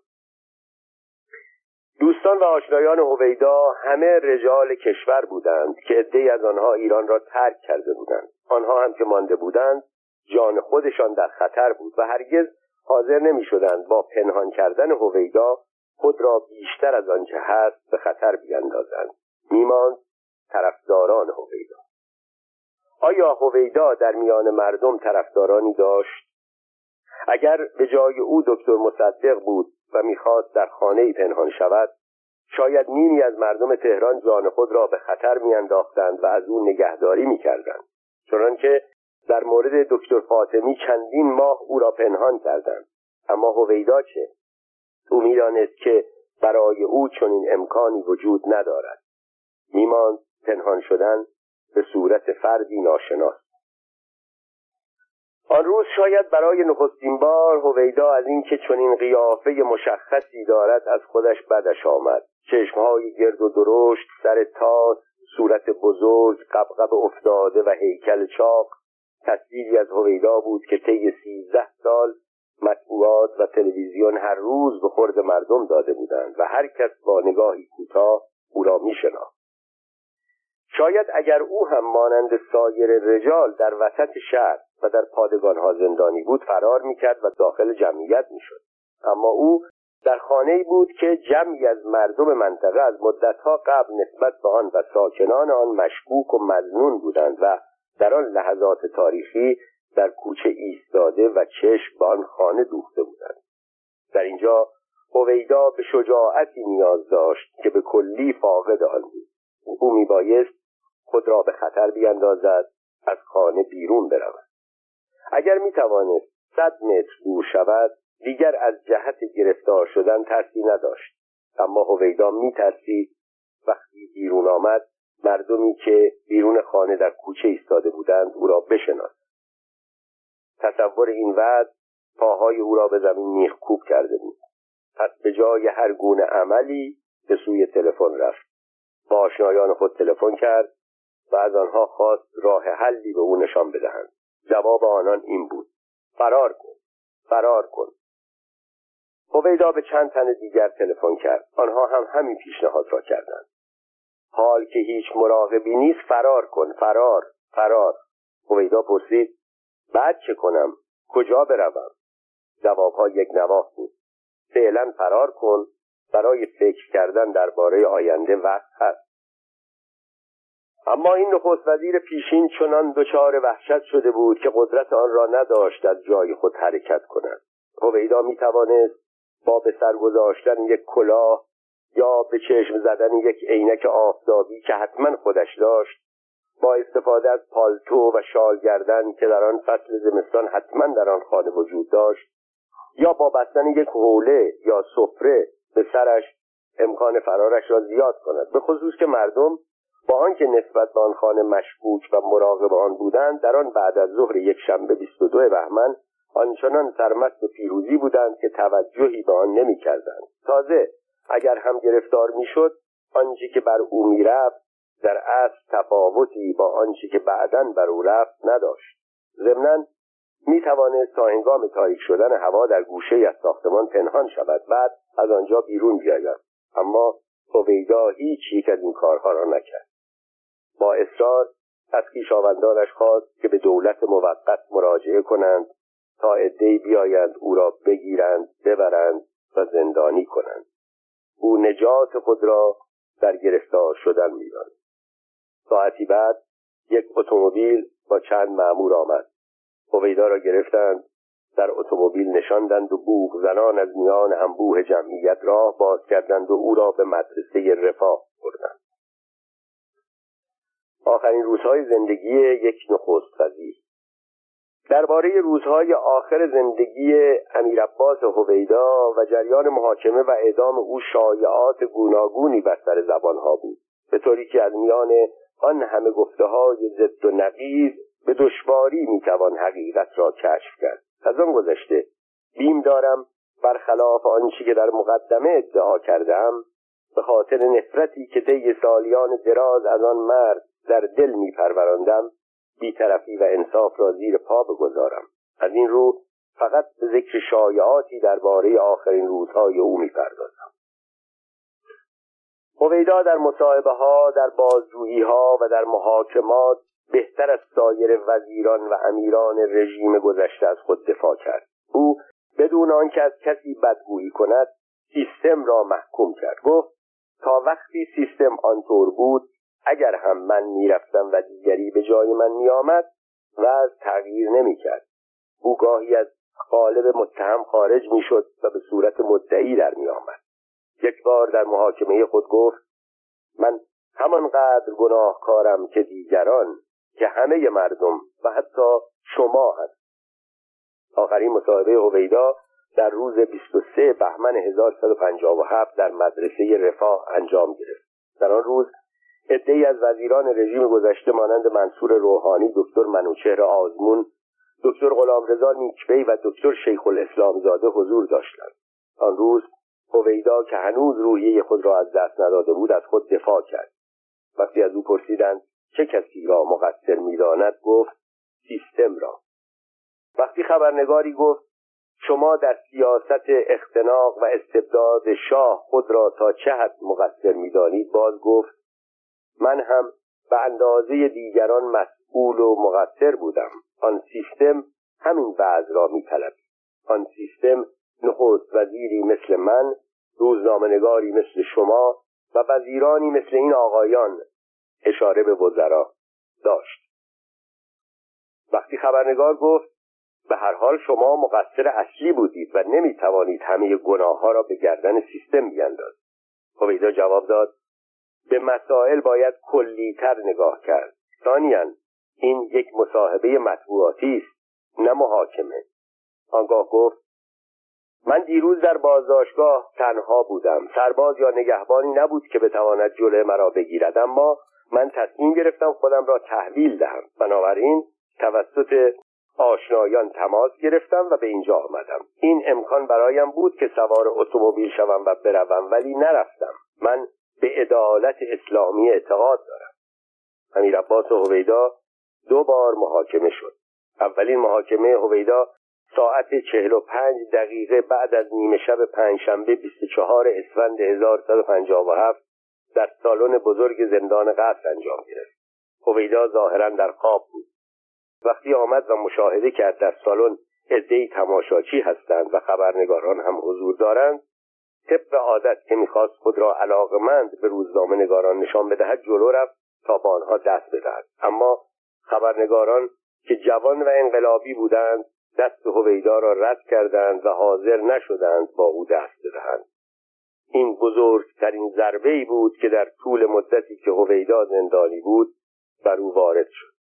دوستان و آشنایان هویدا همه رجال کشور بودند که عدهای از آنها ایران را ترک کرده بودند. آنها هم که مانده بودند جان خودشان در خطر بود و هرگز حاضر نمی شدند با پنهان کردن هویدا خود را بیشتر از آنچه هست به خطر بیاندازند میماند طرفداران هویدا. آیا هویدا در میان مردم طرفدارانی داشت؟ اگر به جای او دکتر مصدق بود و می‌خواست در خانه پنهان شود شاید نیمی از مردم تهران جان خود را به خطر میانداختند و از او نگهداری می‌کردند چنانکه در مورد دکتر فاطمی چندین ماه او را پنهان کردند. اما هویدا چه؟ او می‌دانست که برای او چنین امکانی وجود ندارد. میماند پنهان شدن به صورت فردی ناشناس. آن روز شاید برای نخستین بار هویدا از اینکه چنین قیافه مشخصی دارد از خودش بدش آمد. چشمهای گرد و درشت سر تاس صورت بزرگ قبقب افتاده و هیکل چاق. تصویری از هویدا بود که طی سیزده سال مطبوعات و تلویزیون هر روز به خورد مردم داده بودند و هر کس با نگاهی کوتاه او را میشناخت. شاید اگر او هم مانند سایر رجال در وسط شهر و در پادگانها زندانی بود فرار می‌کرد و داخل جمعیت می‌شد. اما او در خانه بود که جمعی از مردم منطقه از مدتها قبل نسبت به آن و ساکنان آن مشکوک و مزنون بودند و در آن لحظات تاریخی در کوچه ایستاده و چشم به آن خانه دوخته بودند. در اینجا هویدا به شجاعتی نیاز داشت که به کلی فاقد آن بود. او میبایست خود را به خطر بیاندازد از خانه بیرون برود. اگر می‌توانست صد متر دور شود دیگر از جهت گرفتار شدن ترسی نداشت. اما هویدا میترسید. وقتی بیرون آمد مردمی که بیرون خانه در کوچه ایستاده بودند او را بشناسد تصور این وضع پاهای او را به زمین میخکوب کرده بود. پس به جای هر گونه عملی به سوی تلفن رفت. با آشنایان خود تلفن کرد و از آنها خواست راه حلی به او نشان بدهند. جواب آنان این بود. فرار کن. فرار کن. هویدا به چند تن دیگر تلفن کرد. آنها هم همین پیشنهاد را کردند. حال که هیچ مراقبی نیست فرار کن. فرار. فرار. هویدا پرسید بعد چه کنم؟ کجا بروم؟ جوابها یک نواخت بود. فعلا فرار کن. برای فکر کردن درباره آینده وقت هست. اما این نخست وزیر پیشین چنان دچار وحشت شده بود که قدرت آن را نداشت از جای خود حرکت کند. هویدا می توانست با به سر گذاشتن یک کلاه یا به چشم زدن یک عینک آفتابی که حتما خودش داشت با استفاده از پالتو و شال گردن که در آن فصل زمستان حتما در آن خانه وجود داشت یا با بستن یک حوله یا سفره به سرش امکان فرارش را زیاد کند. به خصوص که مردم با آنکه نسبت به آن خانه مشکوک و مراقب آن بودند در آن بعد از ظهر یک شنبه 22 بهمن آنچنان سرمست و پیروزی بودند که توجهی به آن نمی‌کردند. تازه اگر هم گرفتار می‌شد آنچه که بر او می‌رفت در اصل تفاوتی با آنچه که بعدا بر او رفت نداشت. ضمنا می توانست تا هنگام تاریک شدن هوا در گوشه از ساختمان پنهان شود بعد از آنجا بیرون بیاید. اما هویدا هیچ یک از این کارها را نکرد. با اصرار از خویشاوندانش خواست که به دولت موقت مراجعه کنند تا عدهای بیایند او را بگیرند ببرند و زندانی کنند. او نجات خود را در گرفتار شدن می‌داند. ساعتی بعد یک اتومبیل با چند مأمور آمد. هویدا را گرفتند در اتومبیل نشاندند و بوغ زنان از میان انبوه جمعیت راه باز کردند و او را به مدرسه رفاه بردند. آخرین روزهای زندگی یک نخست وزیر. درباره روزهای آخر زندگی امیر عباس هویدا و جریان محاکمه و اعدام او شایعات گوناگونی بر سر زبانها بود به طوری که از میان آن همه گفته های ضد و نقیض به دشواری می‌توان حقیقت را کشف کرد. از آن گذشته بیم دارم برخلاف آنچه که در مقدمه ادعا کردم به خاطر نفرتی که طی سالیان دراز از آن مرد در دل میپروراندم بیطرفی و انصاف را زیر پا بگذارم. از این رو فقط به ذکر شایعاتی درباره آخرین روزهای او می‌پردازم. هویدا در مصاحبه ها در بازجویی ها و در محاکمات بهتر از سایر وزیران و امیران رژیم گذشته از خود دفاع کرد. او بدون آنکه از کسی بدگویی کند سیستم را محکوم کرد. گفت تا وقتی سیستم آنطور بود اگر هم من می‌رفتم و دیگری به جای من میآمد و از تغییر نمی‌کرد. او گاهی از قالب متهم خارج می‌شد و به صورت مدعی در میآمد. یک بار در محاکمه خود گفت من همانقدر گناهکارم که دیگران که همه مردم و حتی شما هست. آخرین مصاحبه هویدا در روز 23 بهمن 1157 در مدرسه رفاه انجام گرفت. در آن روز عدهای از وزیران رژیم گذشته مانند منصور روحانی دکتر منوچهر آزمون دکتر غلامرضا نیکبی و دکتر شیخ الاسلام زاده حضور داشتند. آن روز هویدا که هنوز روحیه خود را از دست نداده بود از خود دفاع کرد. وقتی از او پرسیدند چه کسی را مقصر می‌داند گفت سیستم را. وقتی خبرنگاری گفت شما در سیاست اختناق و استبداد شاه خود را تا چه حد مقصر می‌دانید باز گفت من هم به اندازه دیگران مسئول و مقصر بودم. آن سیستم همین بعض را میطلب آن سیستم نخست وزیری مثل من روزنامهنگاری مثل شما و وزیرانی مثل این آقایان اشاره به وزرا داشت. وقتی خبرنگار گفت به هر حال شما مقصر اصلی بودید و نمی توانید همه گناه ها را به گردن سیستم بیاندازید. هویدا جواب داد به مسائل باید کلیتر نگاه کرد. ثانیا این یک مصاحبه مطبوعاتی است نه محاکمه. آنگاه گفت من دیروز در بازداشتگاه تنها بودم. سرباز یا نگهبانی نبود که بتواند جلوی مرا بگیرد. اما من تصمیم گرفتم خودم را تحویل دهم. بنابراین توسط آشنایان تماس گرفتم و به اینجا آمدم. این امکان برایم بود که سوار اتومبیل شوم و بروم ولی نرفتم. من به عدالت اسلامی اعتقاد دارم. امیر عباس هویدا دو بار محاکمه شد. اولین محاکمه هویدا ساعت چهل و پنج دقیقه بعد از نیمه شب پنجشنبه 24 اسفند 1157 در سالن بزرگ زندان قصر انجام گرفت. هویدا ظاهرا در خواب بود. وقتی آمد و مشاهده کرد در سالن عدهای تماشاچی هستند و خبرنگاران هم حضور دارند طبق عادت که می‌خواست خود را علاقمند به روزنامه نگاران نشان بدهد جلو رفت تا با آنها دست بدهد. اما خبرنگاران که جوان و انقلابی بودند دست هویدا را رد کردند و حاضر نشدند با او دست بدهند. این بزرگترین ضربه ای بود که در طول مدتی که هویدا زندانی بود بر او وارد شد.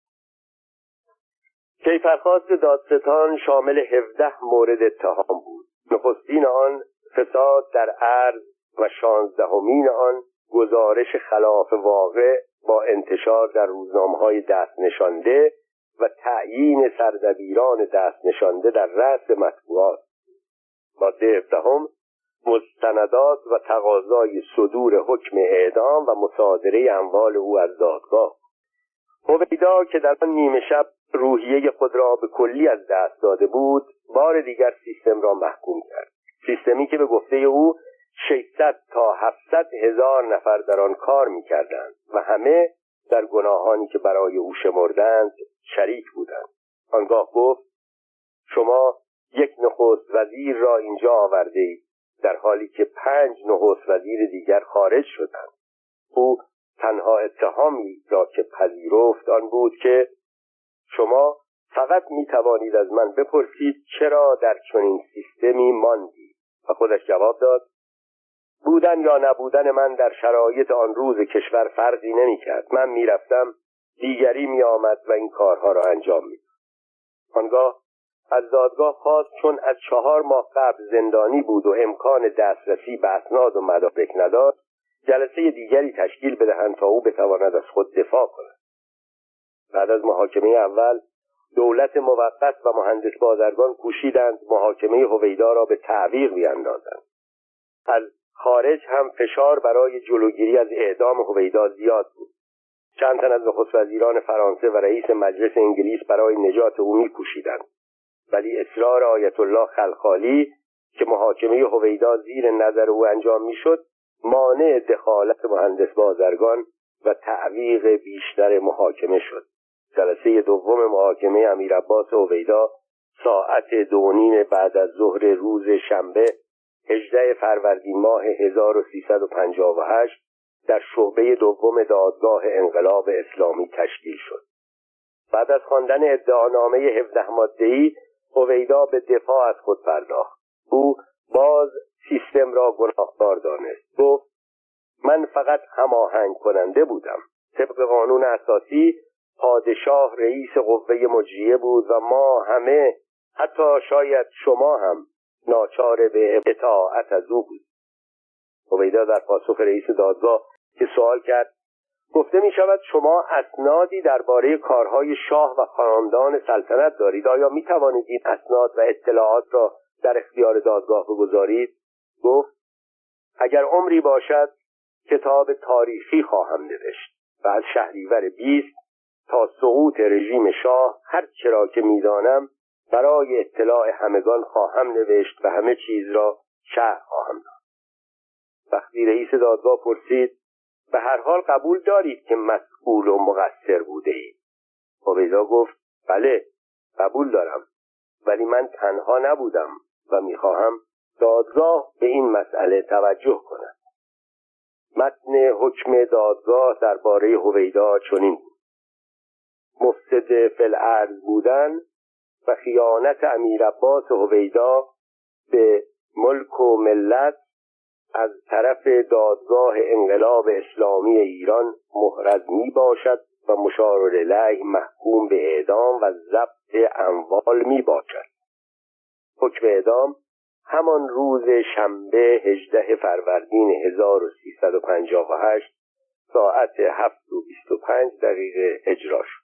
کیفرخواست دادستان شامل 17 مورد اتهام بود. نخستین آن فساد در عرض و شانزدهمین آن گزارش خلاف واقع با انتشار در روزنامه های دست نشانده و تعیین سردبیران دست نشانده در رأس مطبوعات. ماده هفدهم مستندات و تقاضای صدور حکم اعدام و مصادره اموال او از دادگاه. هویدا که در آن نیمه شب روحیه خود را به کلی از دست داده بود بار دیگر سیستم را محکوم کرد. سیستمی که به گفته او 600 تا 700 هزار نفر در آن کار می‌کردند و همه در گناهانی که برای او شمردند شریک بودند. آنگاه گفت شما یک نخست وزیر را اینجا آورده اید در حالی که پنج نخست وزیر دیگر خارج شدند. او تنها اتهامی را که پذیرفت آن بود که شما فقط می توانید از من بپرسید چرا در چنین سیستمی ماندید. خودش جواب داد بودن یا نبودن من در شرایط آن روز کشور فرقی نمی کرد من می‌رفتم دیگری می آمد و این کارها را انجام می آنگاه از دادگاه خواست چون از چهار ماه قبل زندانی بود و امکان دسترسی به اسناد و مدارک نداشت جلسه دیگری تشکیل بدهند تا او بتواند از خود دفاع کند. بعد از محاکمه اول دولت موقت و مهندس بازرگان کوشیدند محاکمه هویدا را به تعویق بیاندازند. از خارج هم فشار برای جلوگیری از اعدام هویدا زیاد بود. چند تن از نخست وزیران فرانسه و رئیس مجلس انگلیس برای نجات او میکوشیدند. ولی اصرار آیت الله خلخالی که محاکمه هویدا زیر نظر او انجام می‌شد مانع دخالت مهندس بازرگان و تعویق بیشتر محاکمه شد. جلسه دوم محاکمه امیر عباس هویدا ساعت دو بعد از ظهر روز شنبه 18 فروردین ماه 1358 در شعبه دوم دادگاه انقلاب اسلامی تشکیل شد. بعد از خواندن ادعانامه 17 ماده‌ای هویدا به دفاع از خود پرداخت. او باز سیستم را گناهکار دانست. گفت من فقط هماهنگ کننده بودم. طبق قانون اساسی پادشاه رئیس قوه مجریه بود و ما همه حتی شاید شما هم ناچار به اطاعت از او بود. هویدا در پاسخ رئیس دادگاه که سوال کرد گفته می شود شما اسنادی درباره کارهای شاه و خاندان سلطنت دارید؟ آیا می توانید این اسناد و اطلاعات را در اختیار دادگاه بگذارید؟ گفت اگر عمری باشد کتاب تاریخی خواهم نوشت و از شهریور بیست تا سقوط رژیم شاه هر چرا که می‌دانم برای اطلاع همگان خواهم نوشت و همه چیز را شهر خواهم داد. وقتی رئیس دادگاه پرسید به هر حال قبول دارید که مسئول و مقصر بوده اید؟ عبیدا گفت بله قبول دارم ولی من تنها نبودم و می‌خواهم دادگاه به این مسئله توجه کند. متن حکم دادگاه درباره هویدا چنین بود. مفسد فلعرض بودن و خیانت امیر عباس هویدا به ملک و ملت از طرف دادگاه انقلاب اسلامی ایران محرز می باشد و مشار الیه محکوم به اعدام و ضبط اموال می باشد. حکم اعدام همان روز شنبه 18 فروردین 1358 ساعت 7 و 25 دقیقه اجرا شد.